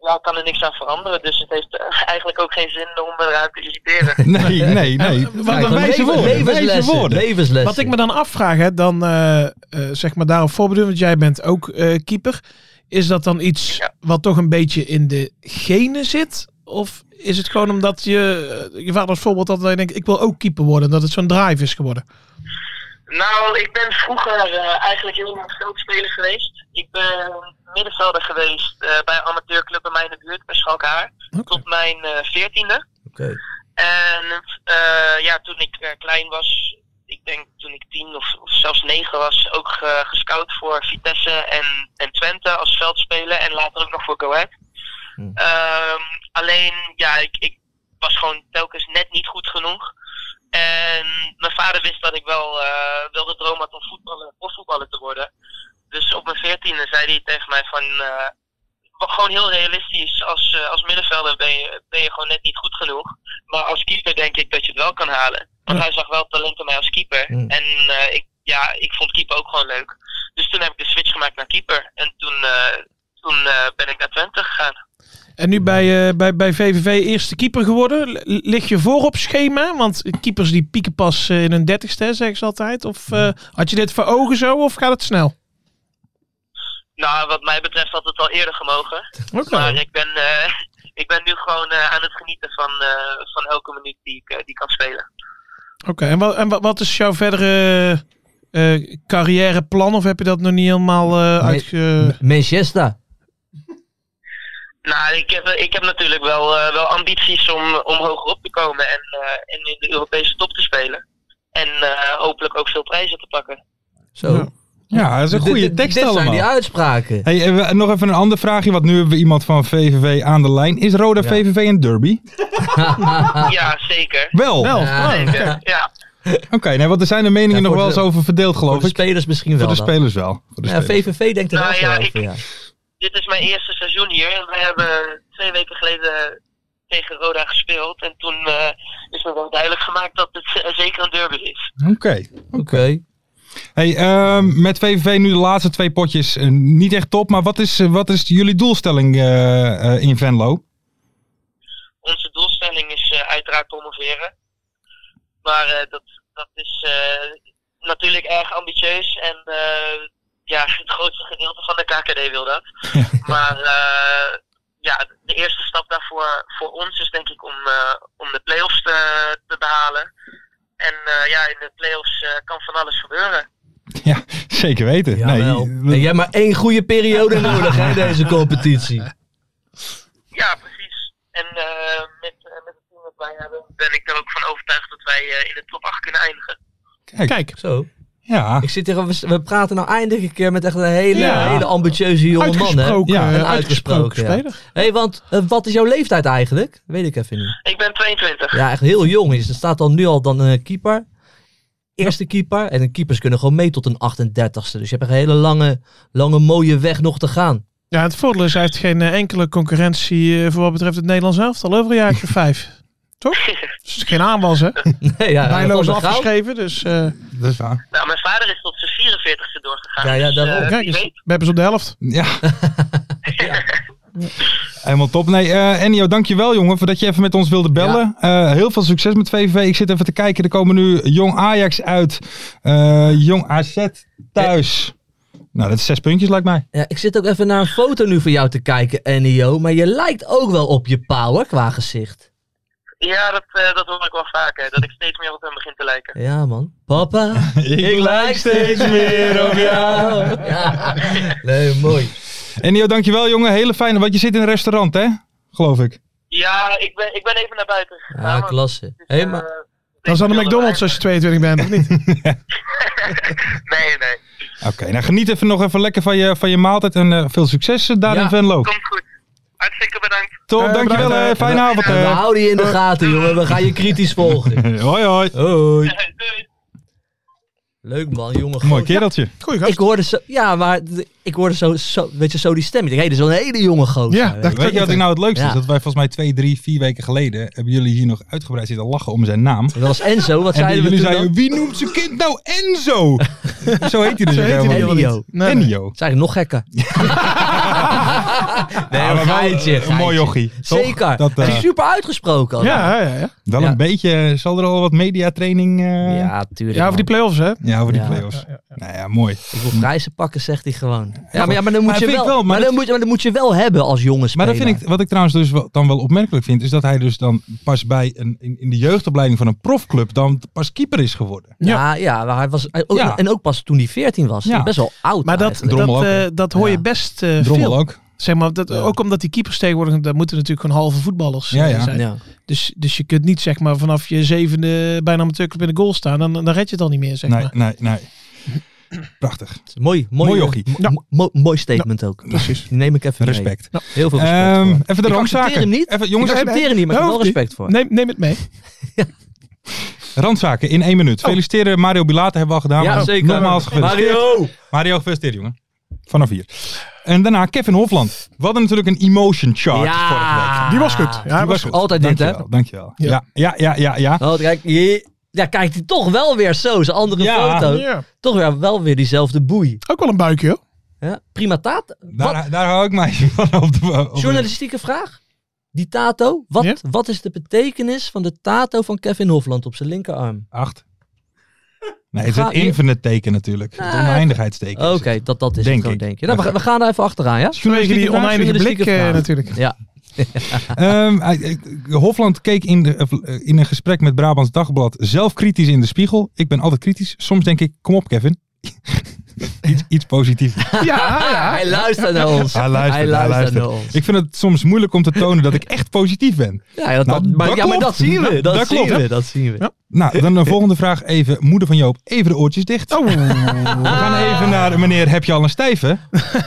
ja, kan er niks aan veranderen. Dus het heeft eh, (laughs) eigenlijk ook geen zin om me eraan te irriteren. (laughs) Nee, nee, nee. Wat een wijze woorden, wijze levenslessen, woorden. levenslessen. Wat ik me dan afvraag, hè, dan eh, eh, zeg maar daarop voorbedoelen, want jij bent ook eh, keeper. Is dat dan iets Ja. wat toch een beetje in de genen zit? Of is het gewoon omdat je, eh, je vader als voorbeeld had dat je denkt, ik wil ook keeper worden, dat het zo'n drive is geworden? Nou, ik ben vroeger eh, eigenlijk heel lang veldspeler geweest. Ik ben middenvelder geweest eh, bij een amateurclub in de buurt, bij Schalkhaar. Oké. Tot mijn eh, veertiende. Oké. En ja, toen ik klein was, ik denk toen ik tien of, of zelfs negen was, ook ge- gescout voor Vitesse en, en Twente als veldspeler. En later ook nog voor Go Ahead. Hm. Ehm, alleen, ja, ik, ik was gewoon telkens net niet goed genoeg. En mijn vader wist dat ik wel, eh wel de droom had om voetballer, profvoetballer te worden. Dus op mijn veertiende zei hij tegen mij van... eh, gewoon heel realistisch. Als, eh, als middenvelder ben je, ben je gewoon net niet goed genoeg. Maar als keeper denk ik dat je het wel kan halen. Want Ja. hij zag wel talent in mij als keeper. En eh, ik, ja, ik vond keeper ook gewoon leuk. Dus toen heb ik de switch gemaakt naar keeper. En toen, eh, toen eh, ben ik naar Twente gegaan. En nu bij, eh, bij, bij VVV eerste keeper geworden. Lig je voor op schema? Want keepers die pieken pas eh, in hun dertigste, zeggen ze altijd. Of eh, had je dit voor ogen zo of gaat het snel? Nou, wat mij betreft had het al eerder gemogen. Oké. Maar ik ben, eh, (laughs) ik ben nu gewoon eh, aan het genieten van, eh, van elke minuut die ik, eh, die kan spelen. Oké, en, wat, en wat, wat is jouw verdere eh, carrièreplan? Of heb je dat nog niet helemaal eh uitge... Manchester. Nou, ik heb, ik heb natuurlijk wel, eh, wel ambities om, om hoger op te komen en, eh, en in de Europese top te spelen. En eh, hopelijk ook veel prijzen te pakken. Zo. Ja, dat is een goede dit- tekst dit allemaal. zijn die uitspraken. Hey, we- nog even een ander vraagje, want nu hebben we iemand van VVV aan de lijn. Is Roda Ja. VVV een derby? (laughs) Ja, zeker. Wel. Wel, Ja, Zeker, oké. ja. Oké, nee, want er zijn de meningen Ja, nog voor wel eens de- over verdeeld, Voor geloof de ik. spelers misschien Voor wel. de dan. spelers wel. Voor de Ja, spelers. VVV denkt er Nou wel ja, zo ik- over, ja. Dit is mijn eerste seizoen hier en we hebben twee weken geleden tegen Roda gespeeld. En toen eh, is me wel duidelijk gemaakt dat het eh, zeker een derby is. Oké. Oké. Hey, ehm, met VVV nu de laatste twee potjes. eh, niet echt top, maar wat is, wat is jullie doelstelling in Venlo? Onze doelstelling is uiteraard promoveren. Maar dat, dat is natuurlijk erg ambitieus. En eh, ja, (laughs) het grootste gedeelte van de KKD wil dat. maar eh, ja, de eerste stap daarvoor voor ons is denk ik om, eh, om de play-offs te, te behalen. En eh, ja, in de play-offs eh, kan van alles gebeuren. Ja, zeker weten. Jawel. nee, jij hebt maar één goede periode (laughs) nodig, hè, deze competitie. Ja, precies. En eh, met, eh, met het team dat wij hebben, ben ik er ook van overtuigd dat wij eh, in de top 8 kunnen eindigen. Kijk. Kijk, Zo. Ja, Ik zit hier, we, we praten nou eindelijk een keer met echt een hele, Ja. hele ambitieuze jonge man, hè? uitgesproken, Ja, eh, en uitgesproken ja. speler. Hé, hey, want eh, wat is jouw leeftijd eigenlijk? Weet ik even niet. Ik ben 22. Ja, echt heel jong. is. Er staat dan nu al dan een keeper. Eerste keeper. En de keepers kunnen gewoon mee tot een 38ste. Dus je hebt een hele lange, lange mooie weg nog te gaan. Ja, het voordeel is, hij heeft geen eh, enkele concurrentie eh, voor wat betreft het Nederlands elftal over een jaartje of vijf. Toch? (laughs) Dus het is geen aanwas, hè? Nee, ja, Gouw. afgeschreven, dus... eh, dat is waar. Nou, mijn vader is tot zijn 44ste doorgegaan. Ja, ja, dus, daarom. eh, kijk eens, we hebben ze op de helft. (laughs) Ja. Helemaal top. Nee, eh Ennio, dankjewel jongen voor dat je even met ons wilde bellen. Eh, heel veel succes met VVV. Ik zit even te kijken. Er komen nu Jong Ajax uit. eh, Jong AZ thuis. Nou, dat is zes puntjes lijkt mij. Ja, ik zit ook even naar een foto nu van jou te kijken, Ennio. Maar je lijkt ook wel op je pa, hoor, qua gezicht. Ja, dat, eh, dat hoor ik wel vaker. Dat ik steeds meer op hem begin te lijken. Ja, man. Papa, (laughs) Ik lijk steeds meer op jou. (laughs) Ja. Nee, mooi. Ennio, dankjewel jongen. Hele fijne. Want je zit in een restaurant hè? Geloof ik. Ja, ik ben, ik ben even naar buiten gegaan. Ja, want klasse. eh, maar... Dat is aan de McDonald's als je 22 bent, of niet? (laughs) Nee, nee. Oké, nou geniet even nog even lekker van je, van je maaltijd. En eh, veel succes daar Ja. in Venlo. Komt goed. Hartstikke bedankt. Top, Eh, dankjewel. bedankt, eh, eh. fijne avond. We eh. houden je in de gaten, jongen. We gaan je kritisch volgen. (laughs) hoi hoi. Hoi. (laughs) Leuk man, jongen. Mooi kereltje. Goeie gast. Ik hoorde zo, ja, maar ik hoorde zo, zo, weet je, zo die stem. Ik denk, hé, dit is wel een hele jonge gozer. Ja, weet dat- je. Weet je wat ik nou het leukste Ja. is? Dat wij volgens mij twee, drie, vier weken geleden hebben jullie hier nog uitgebreid zitten lachen om zijn naam. Dat was Enzo, wat En zeiden we jullie toen zeiden, wie noemt zijn kind nou Enzo? (laughs) Zo heet hij dus Zo ook heet hij helemaal helemaal Ennio. niet. Nee, nee. Ennio. Dat is eigenlijk nog gekker. Nee, Ja, een geintje, een mooi jochie, toch? Zeker. Dat, Hij eh, is super uitgesproken. al. Ja, ja, ja. Wel Ja. een beetje, zal er al wat mediatraining... eh ja, tuurlijk. Ja, over die man. play-offs, hè? Ja, over die Ja. play-offs. Nou ja, mooi. Ik wil prijzen pakken, zegt hij gewoon. Ja, maar, ja, maar dan moet Maar je vind wel, ik wel, maar maar, dat- dan moet je, maar dan moet je wel hebben als jonge Maar dat vind ik, wat ik trouwens dus wel, dan wel opmerkelijk vind, is dat hij dus dan pas bij een, in, in de jeugdopleiding van een profclub dan pas keeper is geworden. Ja, ja, maar hij was, hij- ook- Ja. en ook pas toen hij 14 was. Ja. Best wel oud Maar dat, eigenlijk. dat, Drommel ook, eh, dat hoor je Ja. best eh, Drommel veel. ook. Zeg maar, dat, Ja. Ook omdat die keepers tegenwoordig, daar moeten natuurlijk gewoon halve voetballers Ja, eh, ja. zijn. Ja. Dus, dus je kunt niet zeg maar vanaf je zevende bijna amateurclub in de goal staan. Dan, dan red je het al niet meer, zeg Nee, maar. nee, nee. Prachtig. Mooi, mooi, Mooi eh, jochie. mo- Ja. mo- mooi statement ook. precies. Die neem ik even mee. Respect. Heel veel respect Ehm, voor. even de ik accepteer randzaken. hem niet. Even, jongens, ik accepteer hem niet, maar ik heb wel respect voor. Neem, neem het mee. (laughs) randzaken in één minuut. Oh. Feliciteren Mario Bilate hebben we al gedaan. Ja, maar zeker. Nogmaals gefeliciteerd. Mario! Mario, gefeliciteerd jongen. Vanaf hier. En daarna Kevin Hofland. We hadden natuurlijk een emotion chart vorige week. Die was goed. Ja, Die was goed. Altijd dit, hè? Dankjewel. Ja. Ja, ja, ja, ja, ja. Oh, kijk, je, ja, kijkt hij toch wel weer zo, zijn andere Ja. foto. Ja. Toch weer, wel weer diezelfde boei. Ook wel een buikje, hoor. Ja, prima taat. Daar, daar hou ik mij (laughs) van op de... op de- Journalistieke vraag? Die tato, wat, Ja? wat is de betekenis van de tato van Kevin Hofland op zijn linkerarm? Acht. Nee, het is het infinite teken natuurlijk. Het Ah, oneindigheidsteken. Oké, dat, dat is Denk het ik. denk je. Nou, we, we gaan er even achteraan, ja? Vanwege die oneindige blik eh, natuurlijk. Ja. (laughs) Ehm, hij- eh, Hofland keek in, de, eh, in een gesprek met Brabants Dagblad zelf kritisch in de spiegel. Ik ben altijd kritisch. Soms denk ik, kom op Kevin. (laughs) iets, iets positiefs. (laughs) Ja, ja. Hij luistert naar ons. Hij luistert, hij luistert. naar ons. Ik vind het soms moeilijk om te tonen dat ik echt positief ben. Ja, dat, Nou, dat- maar, dat ja, maar klopt. dat zien we. Dat, Dat zien we. Dat zien we. Ja. Nou, dan de volgende vraag even. Moeder van Joop, even de oortjes dicht. Oh. We gaan even naar meneer, heb je al een stijve?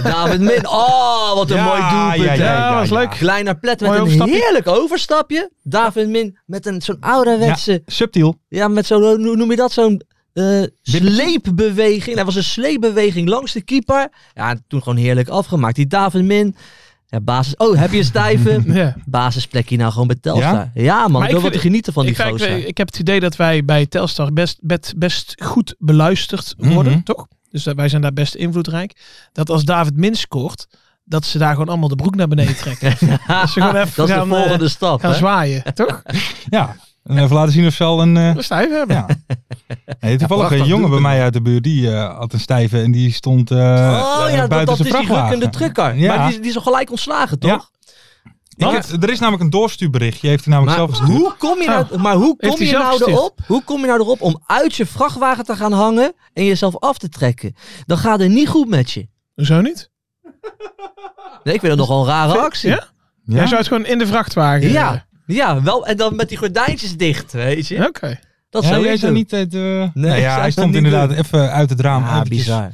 David Min. Oh, wat een Ja, mooi doelpunt. ja, ja, Ja, was leuk. Kleiner plet met Mooi een overstapje. heerlijk overstapje. David Min met een zo'n ouderwetse, Subtiel. ja, met zo'n, hoe noem je dat, zo'n eh, sleepbeweging. Dat was een sleepbeweging langs de keeper. Ja, en toen gewoon heerlijk afgemaakt. Die David Min, ja, basis, oh, heb je een stijve? (laughs) Ja. Basisplekje nou gewoon bij Telstar. Ja, man, Maar ik wil wat genieten van die ik, gozer. ik heb het idee dat wij bij Telstar best, best, best goed beluisterd worden, Mhm. toch? Dus dat wij zijn daar best invloedrijk. Dat als David Min scoort, dat ze daar gewoon allemaal de broek naar beneden trekken. (laughs) dat ze gewoon even dat is gaan, de volgende eh, stap. gaan hè? zwaaien, toch? Ja. En even laten zien of ze al een... eh, Een stijf hebben. ja. Nee, toevallig een jongen bij mij uit de buurt, die eh, had een stijve en die stond eh, Oh ja, dat, buiten dat zijn is die vrachtwagen. rukkende trucker. Ja. Maar die, die is al gelijk ontslagen, toch? Ja. Ik heb- er is namelijk een doorstuurberichtje, heeft hij namelijk Maar zelf gestuurd. hoe kom je nou, maar hoe Heeft kom hij je zelf nou erop? Hoe kom je nou erop om uit je vrachtwagen te gaan hangen en jezelf af te trekken? Dan gaat het niet goed met je. Hoezo niet? Nee, ik vind dat nogal een rare actie. Ja? Ja? Jij zou het gewoon in de vrachtwagen. Ja, ja, wel. En dan met die gordijntjes dicht, weet je. Oké. Dat Ja, zou jij doen. niet het... eh, nou ik ja, hij stond inderdaad doen. even uit het raam. Ja, eventjes. bizar.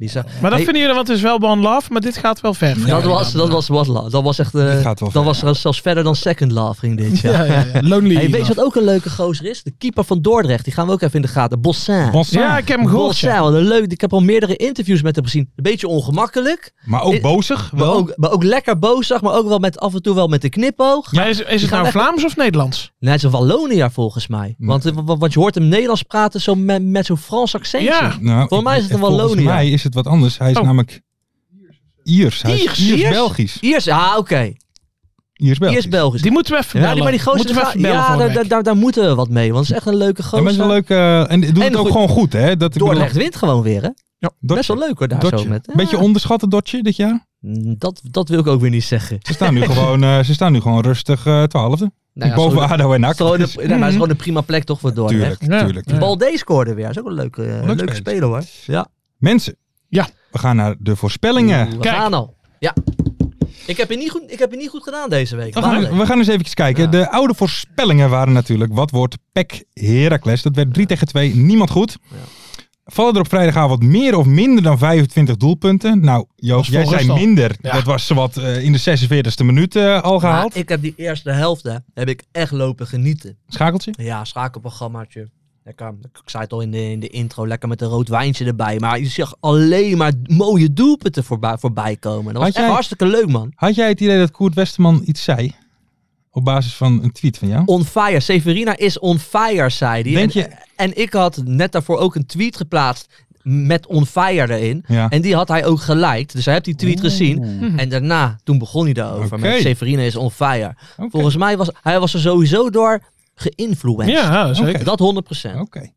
Maar dat Hey, vinden jullie, want het is wel one love, maar dit gaat wel ver. dat was, dat was what love. Dat was echt, eh, dat ver, was zelfs verder dan second love ging dit. Ja. (laughs) Ja, ja, ja. Lonely. Hey, weet je wat ook een leuke gozer is? De keeper van Dordrecht. Die gaan we ook even in de gaten. Bossin. Bossin. Ja, ik heb hem gehoord. Wat een leuk. Ik heb al meerdere interviews met hem gezien. Een beetje ongemakkelijk. Maar ook Ik- bozig. Maar ook, maar ook lekker bozig, maar ook wel met af en toe wel met de knipoog. Maar is, is het nou lekker- Vlaams of Nederlands? Nee, het is een Walloniër volgens mij. Want, eh, wa- want je hoort hem Nederlands praten zo met, met zo'n Frans accentje. Ja. Nou, Voor ik- mij is het een Volgens Wallonië. mij is het wat anders. Hij is Oh. namelijk Iers. Hij is Iers? Iers, Iers? Belgisch. Iers, ah oké. Iers Belgisch. Iers Belgisch. Die moeten we even Ja, bellen. die, maar die gozer, moeten we gaat- even bellen ja, daar, daar, week. daar, daar moeten we wat mee. Want het is echt een leuke Ja, gozer. maar is een leuke... eh, en doet En het ook goed- gewoon goed, hè? Dat, ik bedoel, Dordrecht wint gewoon weer, hè? Best wel leuk hoor, daar Dotje. zo met. Beetje Ja. onderschatten, Dotje, dit jaar? Mm, Dat, dat wil ik ook weer niet zeggen. Ze staan nu gewoon, eh, ze staan nu gewoon rustig eh, twaalfde. Nou ja, Boven zo- ADO en NAC. Gewoon Dus- een, maar het is gewoon een prima plek toch voor Dordrecht. Tuurlijk, Ja. tuurlijk. Ja. Balde scoorde weer. Dat is ook een leuke, eh, leuke speler. speler hoor. Ja. Mensen. Ja. We gaan naar de voorspellingen. We Kijk. gaan al. Ja. Ik heb, het niet goed, ik heb het niet goed gedaan deze week. We Maar- gaan, we gaan eens even kijken. Ja. De oude voorspellingen waren natuurlijk... Wat wordt PEC Heracles? Dat werd 3 tegen 2. Niemand goed. Vallen er op vrijdagavond meer of minder dan 25 doelpunten? Nou, Joost, jij zei minder. Ja. Dat was zowat eh, in de 46e minuut eh, al Maar gehaald. ik heb die eerste helft hè, heb ik echt lopen genieten. Schakeltje? Ja, schakelprogrammaatje. Lekker, ik zei het al in de, in de intro, lekker met een rood wijntje erbij. Maar je zag alleen maar mooie doelpunten voorbij, voorbij komen. Dat was echt hartstikke leuk, man. Had jij het idee dat Koert Westerman iets zei? Op basis van een tweet van jou? On fire. Severina is on fire, zei hij. Denk en, je- en ik had net daarvoor ook een tweet geplaatst met on fire erin. Ja. En die had hij ook geliked. Dus hij heeft die tweet gezien. En daarna, toen begon hij daarover. Oké. Met Severina is on fire. Volgens mij was hij was er sowieso door geïnfluenced. Ja, zeker. Dat 100%. Oké.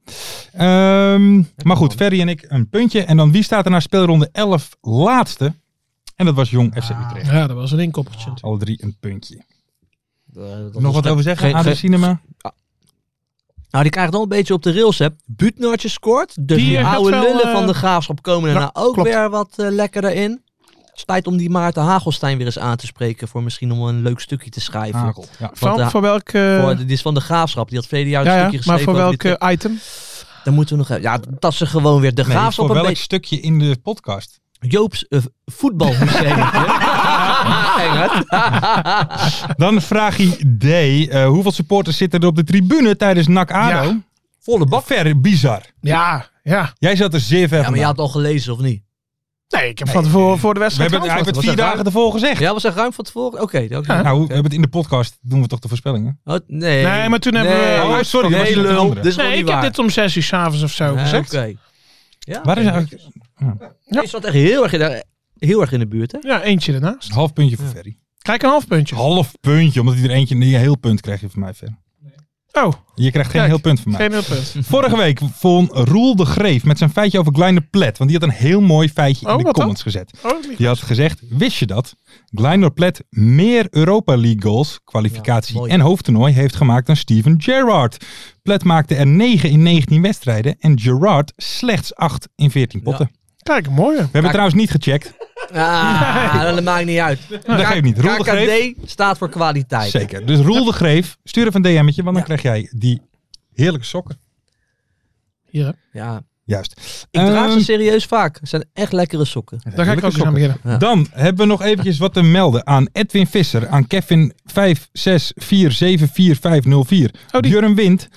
Ehm, maar goed, Ferry en ik een puntje. En dan wie staat er na speelronde 11 laatste? En dat was Jong FC Utrecht. Ja, dat was een inkoppertje. natuurlijk. Alle drie een puntje. Eh, Nog wat over zeggen? AD geen- Cinema? Nou, die krijgt wel een beetje op de rails, hè. Buutnertje scoort. Dus Die, die, eh, gaat oude wel, lullen eh, van de graafschap komen ja, daarna ook klopt. weer wat eh, lekker erin. Het is tijd om die Maarten Hagelstein weer eens aan te spreken. Voor misschien om een leuk stukje te schrijven. Hagel. Ja. Van, ja, voor welk... eh, Voor, die is van de graafschap. Die had verleden jaar een ja, stukje maar geschreven. voor over welk eh, item? Dan moeten we nog. Ja, dat ze gewoon weer de Nee, graafschap voor welk beetje... stukje in de podcast? Joop's eh, voetbalmuseum. (laughs) (laughs) Dan vraag je D. eh, hoeveel supporters zitten er op de tribune tijdens NAC ADO? Ja. Volle bak. Ver bizar. Ja, ja. Jij zat er zeer ver Ja, maar je had het al gelezen, of niet? Nee, ik heb van tevoren voor de We wedstrijd hebben, hij heeft het vier dagen ervoor gezegd. Ja, was er ruim van tevoren? Oké. oké. Nou, we hebben het in de podcast, doen we toch de voorspellingen? Oh, nee. Nee, maar toen hebben we- Nee. Oh, sorry, nee, lul. andere. Dit is Nee, ik heb dit om zes uur s'avonds of zo Nee, gezegd. Oké. Ja, Waar is eigenlijk Je zat echt heel erg, in de, heel erg in de buurt, hè? Ja, eentje ernaast. een half puntje voor Ferry? Kijk, een half puntje. Half puntje, omdat hij er eentje... Een heel punt krijg je van mij, Ver. Oh, Je krijgt geen Kijk, heel punt van mij. geen heel punt. (laughs) Vorige week won Roel de Greef met zijn feitje over Gleiner Plet. Want die had een heel mooi feitje Oh, in de comments gezet. Oh. Die had gezegd, wist je dat? Gleiner Plet meer Europa League goals, kwalificatie Ja, en hoofdtoernooi heeft gemaakt dan Steven Gerrard. Plet maakte er 9 in 19 wedstrijden en Gerrard slechts 8 in 14 potten. Kijk, mooi. We hebben trouwens niet gecheckt. Ah, dat maakt niet uit. Dat geeft niet. Roel de Greef, KKD staat voor kwaliteit. zeker. Dus Roel de Greef, stuur even een DM'tje, want dan krijg jij die heerlijke sokken. Hier, hè. Ja, Juist. ik draag ze Ehm, serieus vaak. Het zijn echt lekkere sokken. Daar ga ik ook eens aan beginnen. Ja. Dan hebben we nog eventjes wat te melden aan Edwin Visser, aan Kevin 564745504, Oh, die. Björn Wind,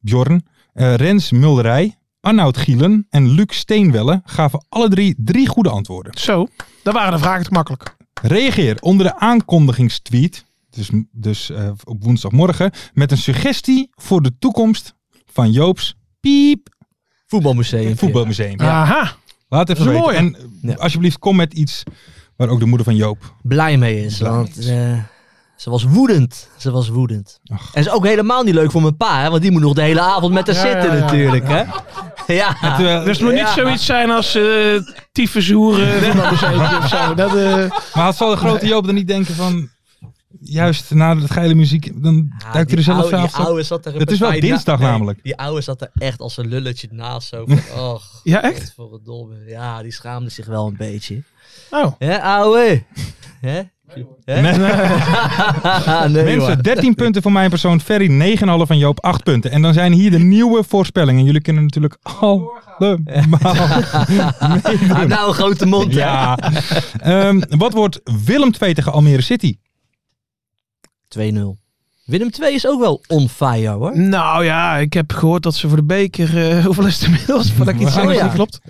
Bjorn, eh, Rens Mulderij, Arnoud Gielen en Luc Steenwelle gaven alle drie drie goede antwoorden. Zo, daar waren de vragen te makkelijk. Reageer onder de aankondigingstweet, dus, dus eh, op woensdagmorgen, met een suggestie voor de toekomst van Joop's Piep Voetbalmuseum. Voetbalmuseum. Aha. Laat even Dat weten. En Ja. alsjeblieft kom met iets waar ook de moeder van Joop Blij mee is. Blij want is. eh, ze was woedend. Ze was woedend. Ach. En is ook helemaal niet leuk voor mijn pa. Hè, want die moet nog de hele avond met haar Ja, zitten ja, ja. natuurlijk. Hè? Ja. Terwijl- Dus het moet niet Ja. zoiets zijn als uh, tyfushoeren of zo. Dat, eh, Maar zal de grote Joop dan niet denken van... Juist na de geile muziek, dan Ja, duikt hij er zelf oude- oude zat er Het is wel dinsdag nee, namelijk. Die oude zat er echt als een lulletje naast. Zo van, (laughs) och, Ja, echt? Voor het domme. Ja, die schaamde zich wel een beetje. oh, Hè, ouwe? Hè? (laughs) Nee, Mensen, hoor. 13 punten voor mijn persoon. Ferry 9,5 van Joop 8 punten. En dan zijn hier de nieuwe voorspellingen. Jullie kunnen natuurlijk allemaal (laughs) Hij heeft nou een grote mond. hè? Ja. Ehm, wat wordt Willem 2 tegen Almere City? 2-0. Willem 2 is ook wel on fire hoor. nou ja, ik heb gehoord dat ze voor de beker... eh, (laughs) hoeveel is het inmiddels? Voordat ik iets Oh, zeg dat ja. klopt.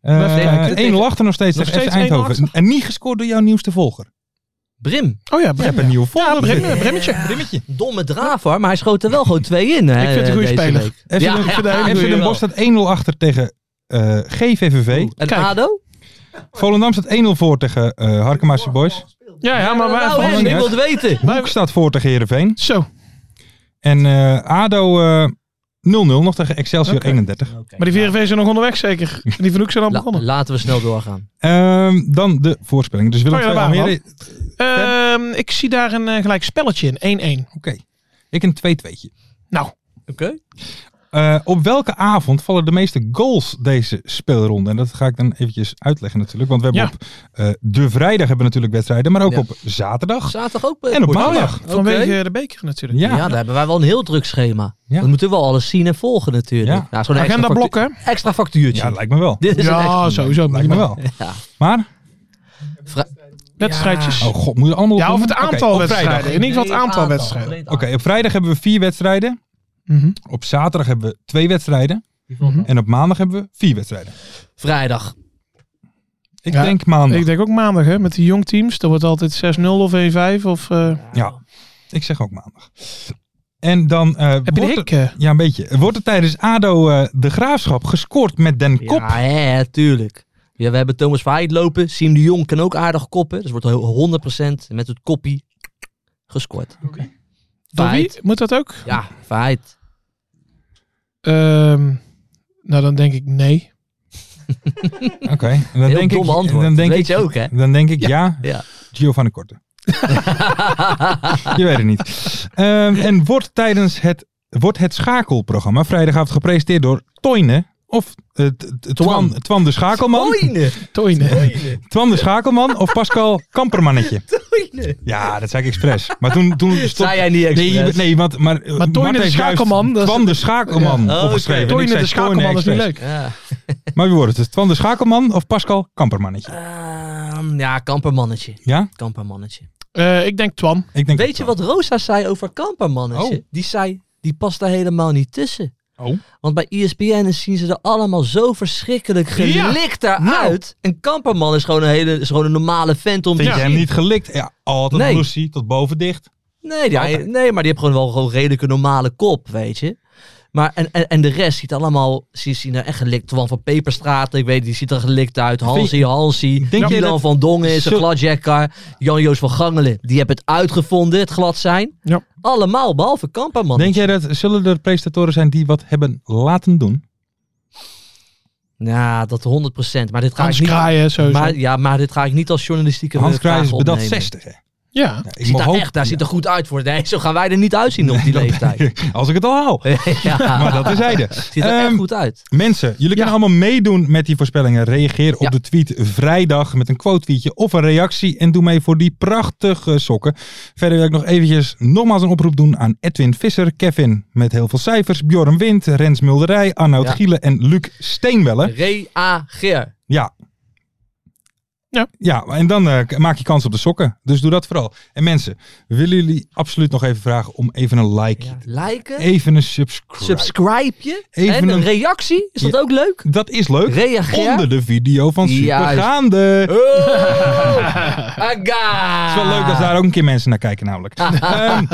Eh, kijken. 1-0 achter nog steeds Nog tegen FC steeds 1-0 Eindhoven. achter. En niet gescoord door jouw nieuwste volger. Brim. Oh ja, Je Brim. hebt een nieuwe volger. Ja, Brim, eh, Brimmetje. Brimmetje. Domme draver, maar hij schoot er wel gewoon twee in. Hè, Ik vind het een goede speler. FC Ja, Den wel. Bosch staat 1-0 achter tegen eh, GVVV. En Kijk. ADO? Volendam staat 1-0 voor tegen eh Harkemaatse Boys. Ja, ja, maar wij... nou, ik wil het weten. Hoek staat voor tegen Heerenveen. Zo, En eh, ADO eh, 0-0 nog tegen Excelsior Oké. 31. maar die VRV zijn nog onderweg zeker. Die van Hoek zijn al La- begonnen. laten we snel doorgaan. Ehm, dan de voorspelling. Dus Willem Oh ja, II Almere. Ehm, ik zie daar een eh, gelijk spelletje in. 1-1. Oké. Ik een 2-2'tje. Nou, Oké. Eh, op welke avond vallen de meeste goals deze speelronde? En dat ga ik dan eventjes uitleggen natuurlijk. Want we hebben Ja. op eh, de vrijdag hebben we natuurlijk wedstrijden. Maar ook Ja. op zaterdag. Zaterdag ook. eh, En op maandag. Vanwege de beker natuurlijk. Ja. Ja. daar hebben wij wel een heel druk schema. Ja. We moeten wel alles zien en volgen natuurlijk. Zo'n extra Agenda blokken. Extra factuurtje. Ja, lijkt me wel. Dit is een Ja, sowieso. Lijkt me wel. Ja. Maar? Vra- Wedstrijdjes. Oh god, moet je allemaal Ja, of het aantal wedstrijden. In ieder geval het aantal wedstrijden. Oké, op vrijdag hebben we vier wedstrijden. Mhm. Op zaterdag hebben we twee wedstrijden. En op maandag hebben we vier wedstrijden. Vrijdag. Ik Ja, denk maandag. Ik denk ook maandag, hè, met die jong teams. Dat wordt altijd 6-0 of 1-5. Of, eh, Ja, ik zeg ook maandag. En dan eh, heb je de wordt hik? er, ja, een beetje. Wordt er tijdens ADO eh, de Graafschap gescoord met Den Kop? Ja, hè, tuurlijk. Ja, we hebben Thomas Verheid lopen. Siem de Jong kan ook aardig koppen. Dus wordt er 100% met het koppie gescoord. Verheid. Moet dat ook? Ja, Verheid. Ehm, nou, dan denk ik nee. (laughs) Oké, dan denk ik, dan denk Weet ik, je ook, hè? Dan denk ik ja, Ja. Giovanni Korte. Je weet het niet. Ehm, en wordt tijdens het, wordt het schakelprogramma vrijdagavond gepresenteerd door Toyne of eh, t- Twan, Twan. De Schakelman? Oine. Toine. Twan de Schakelman of Pascal (laughs) Kampermannetje? Oine. Ja, dat zei ik expres. Maar toen, toen (laughs) stond... Zei jij niet Nee, expres? nee, want maar, Maar Mart Toyne de Schakelman, Twan de Schakelman Ja. Oh, opgeschreven. ik Toine zei de schakelman is niet leuk. Ja. (laughs) Maar wie wordt het? Dus Twan de Schakelman of Pascal Kampermannetje? Ehm, ja, kampermannetje. Ja? Kampermannetje. Eh, ik denk Twan. Ik denk Weet je wat Rosa zei over kampermannetje? Oh. Die zei, die past daar helemaal niet tussen. Oh. Want bij ESPN zien ze er allemaal zo verschrikkelijk Ja. gelikt eruit. En Kamperman is gewoon een hele is gewoon een normale vent om Vind te je hem zien. niet gelikt? Ja, altijd Nee. Lucy tot boven dicht. Nee, die, nee, maar die heeft gewoon wel gewoon redelijk een normale kop, weet je. Maar en, en, en de rest ziet allemaal, ze zien er echt gelikt. Twan van Peperstraat, ik weet, die ziet er gelikt uit. Hansi, Hansi. Denk je Milan dat- van Dongen is een gladjekker. Jan-Joos van Gangelen, die hebben het uitgevonden, het glad zijn. Ja. Allemaal, behalve Kamperman. Denk jij dat, zullen er presentatoren zijn die wat hebben laten doen? Ja, dat 100%. Maar dit ga Hans ik niet... Kraaien, sowieso. Maar, ja, maar dit ga ik niet als journalistieke Hans Kruijs is opnemen. 60. Hè? Ja. Ja, ik Ziet mag daar hoop- echt, daar ziet er goed uit voor. Nee, zo gaan wij er niet uitzien op die leeftijd. (laughs) Als ik het al haal. (laughs) ja. Maar dat is zijde. (laughs) Ziet er echt Ehm, goed uit. Mensen, jullie kunnen allemaal meedoen met die voorspellingen. Reageer op Ja. de tweet vrijdag met een quote tweetje of een reactie. En doe mee voor die prachtige sokken. Verder wil ik nog eventjes nogmaals een oproep doen aan Edwin Visser, Kevin met heel veel cijfers, Bjorn Wind, Rens Mulderij, Arnoud Ja. Gielen en Luc Steenwelle. Reageer. Ja. Ja. Ja, en dan eh, maak je kans op de sokken. Dus doe dat vooral. En mensen, willen jullie absoluut nog even vragen om even een like. Ja. Liken. Even een subscribe. Subscribe je. Even en een een- reactie. Is dat Ja. ook leuk? Dat is leuk. Reageer. Onder de video van. Supergaande. Oh, (laughs) aga. Het is wel leuk dat daar ook een keer mensen naar kijken namelijk. (laughs) Ehm,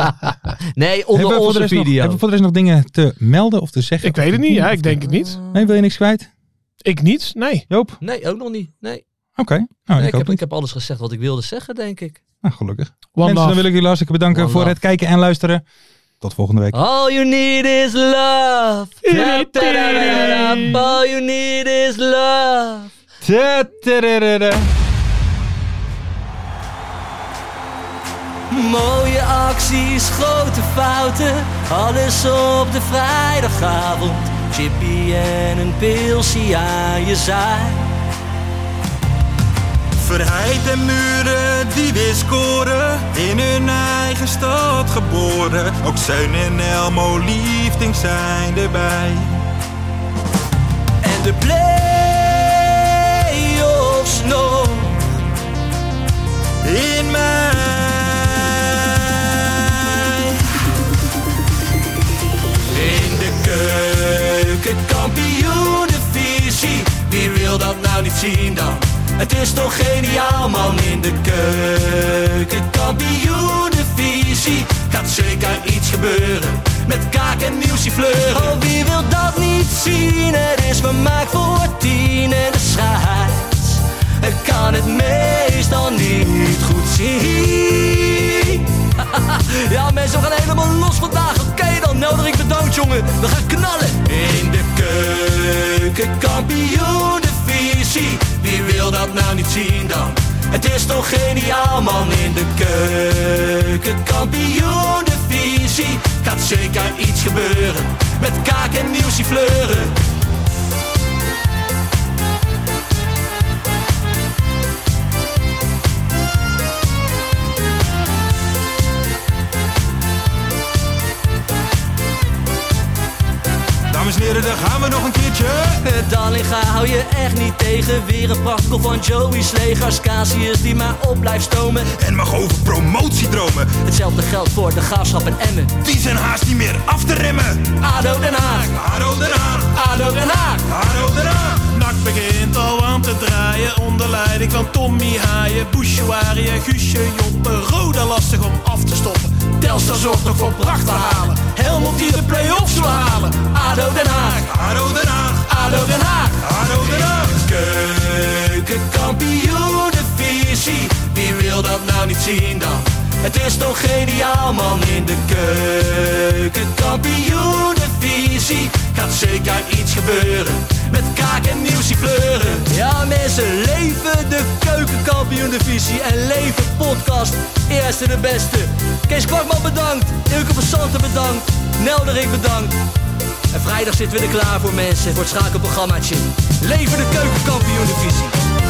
Nee, onder onze rest nog, video. hebben we voor de rest nog dingen te melden of te zeggen? Ik weet het niet. Ja, ik denk het niet. Nee, wil je niks kwijt? Ik niet. Nee. Joop? Nee, ook nog niet. Nee. Oké. Nou, Nee, ik heb, ik heb alles gezegd wat ik wilde zeggen, denk ik. Nou, gelukkig. One Mensen, dan wil ik jullie hartstikke bedanken One voor love. het kijken en luisteren. Tot volgende week. All you need is love. All you need is love. Mooie acties, grote fouten, alles op de vrijdagavond. Chippy en een pilsie aan je zaai. Verheid en muren die weer scoren, in hun eigen stad geboren. Ook Zeun en Elmo liefding zijn erbij. En de play-offs nog. In mij. In de keuken, kampioenenvisie. Wie wil dat nou niet zien dan? Het is toch geniaal man in de keuken, kampioenenvisie. Gaat zeker iets gebeuren met kaak en nieuwsie fleuren. Oh, wie wil dat niet zien? Het is vermaakt voor tien en de. Ik kan het meestal niet goed zien. (laughs) Ja, mensen, we gaan helemaal los vandaag. Oké, dan nodig ik bedankt, jongen. We gaan knallen. In de keuken, Wie wil dat nou niet zien dan? Het is toch geniaal, man. In de keuken, kampioenenvisie. Gaat zeker iets gebeuren. Met kaak en nieuwsie fleuren. Dames en heren, daar gaan we nog een keertje. Dallinga hou je echt niet tegen. Weer een prachtkel van Joey's legers. Casius die maar op blijft stomen. En mag over promotiedromen. Hetzelfde geldt voor de graafschap en Emmen. Die zijn haast niet meer af te remmen. ADO Den Haag, Haro Den Haag, ADO Den Haag. Haro Den Haag. Nak begint al aan te draaien onder leiding van Tommy Haaien, Bouchouari en Guusje Joppen. Roda lastig om af te stoppen. Telstar zorgt nog voor pracht te halen. Helmond die de play-offs wil halen. ADO Den Haag, Haro Den Haag, ADO Den Haag. Haro Den Haag. Keukenkampioenenvisie, wie wil dat nou niet zien dan? Het is toch geniaal man in de keukenkampioenenvisie. Gaat zeker iets gebeuren, met kaak en nieuwsie kleuren. Ja mensen, leven de keukenkampioenenvisie en leven podcast. Eerste de beste. Kees Kwakman bedankt, Ilke van Santen bedankt, Nelderik bedankt. En vrijdag zitten we er klaar voor mensen, voor het schakelprogrammaatje. Leven de keukenkampioen divisie.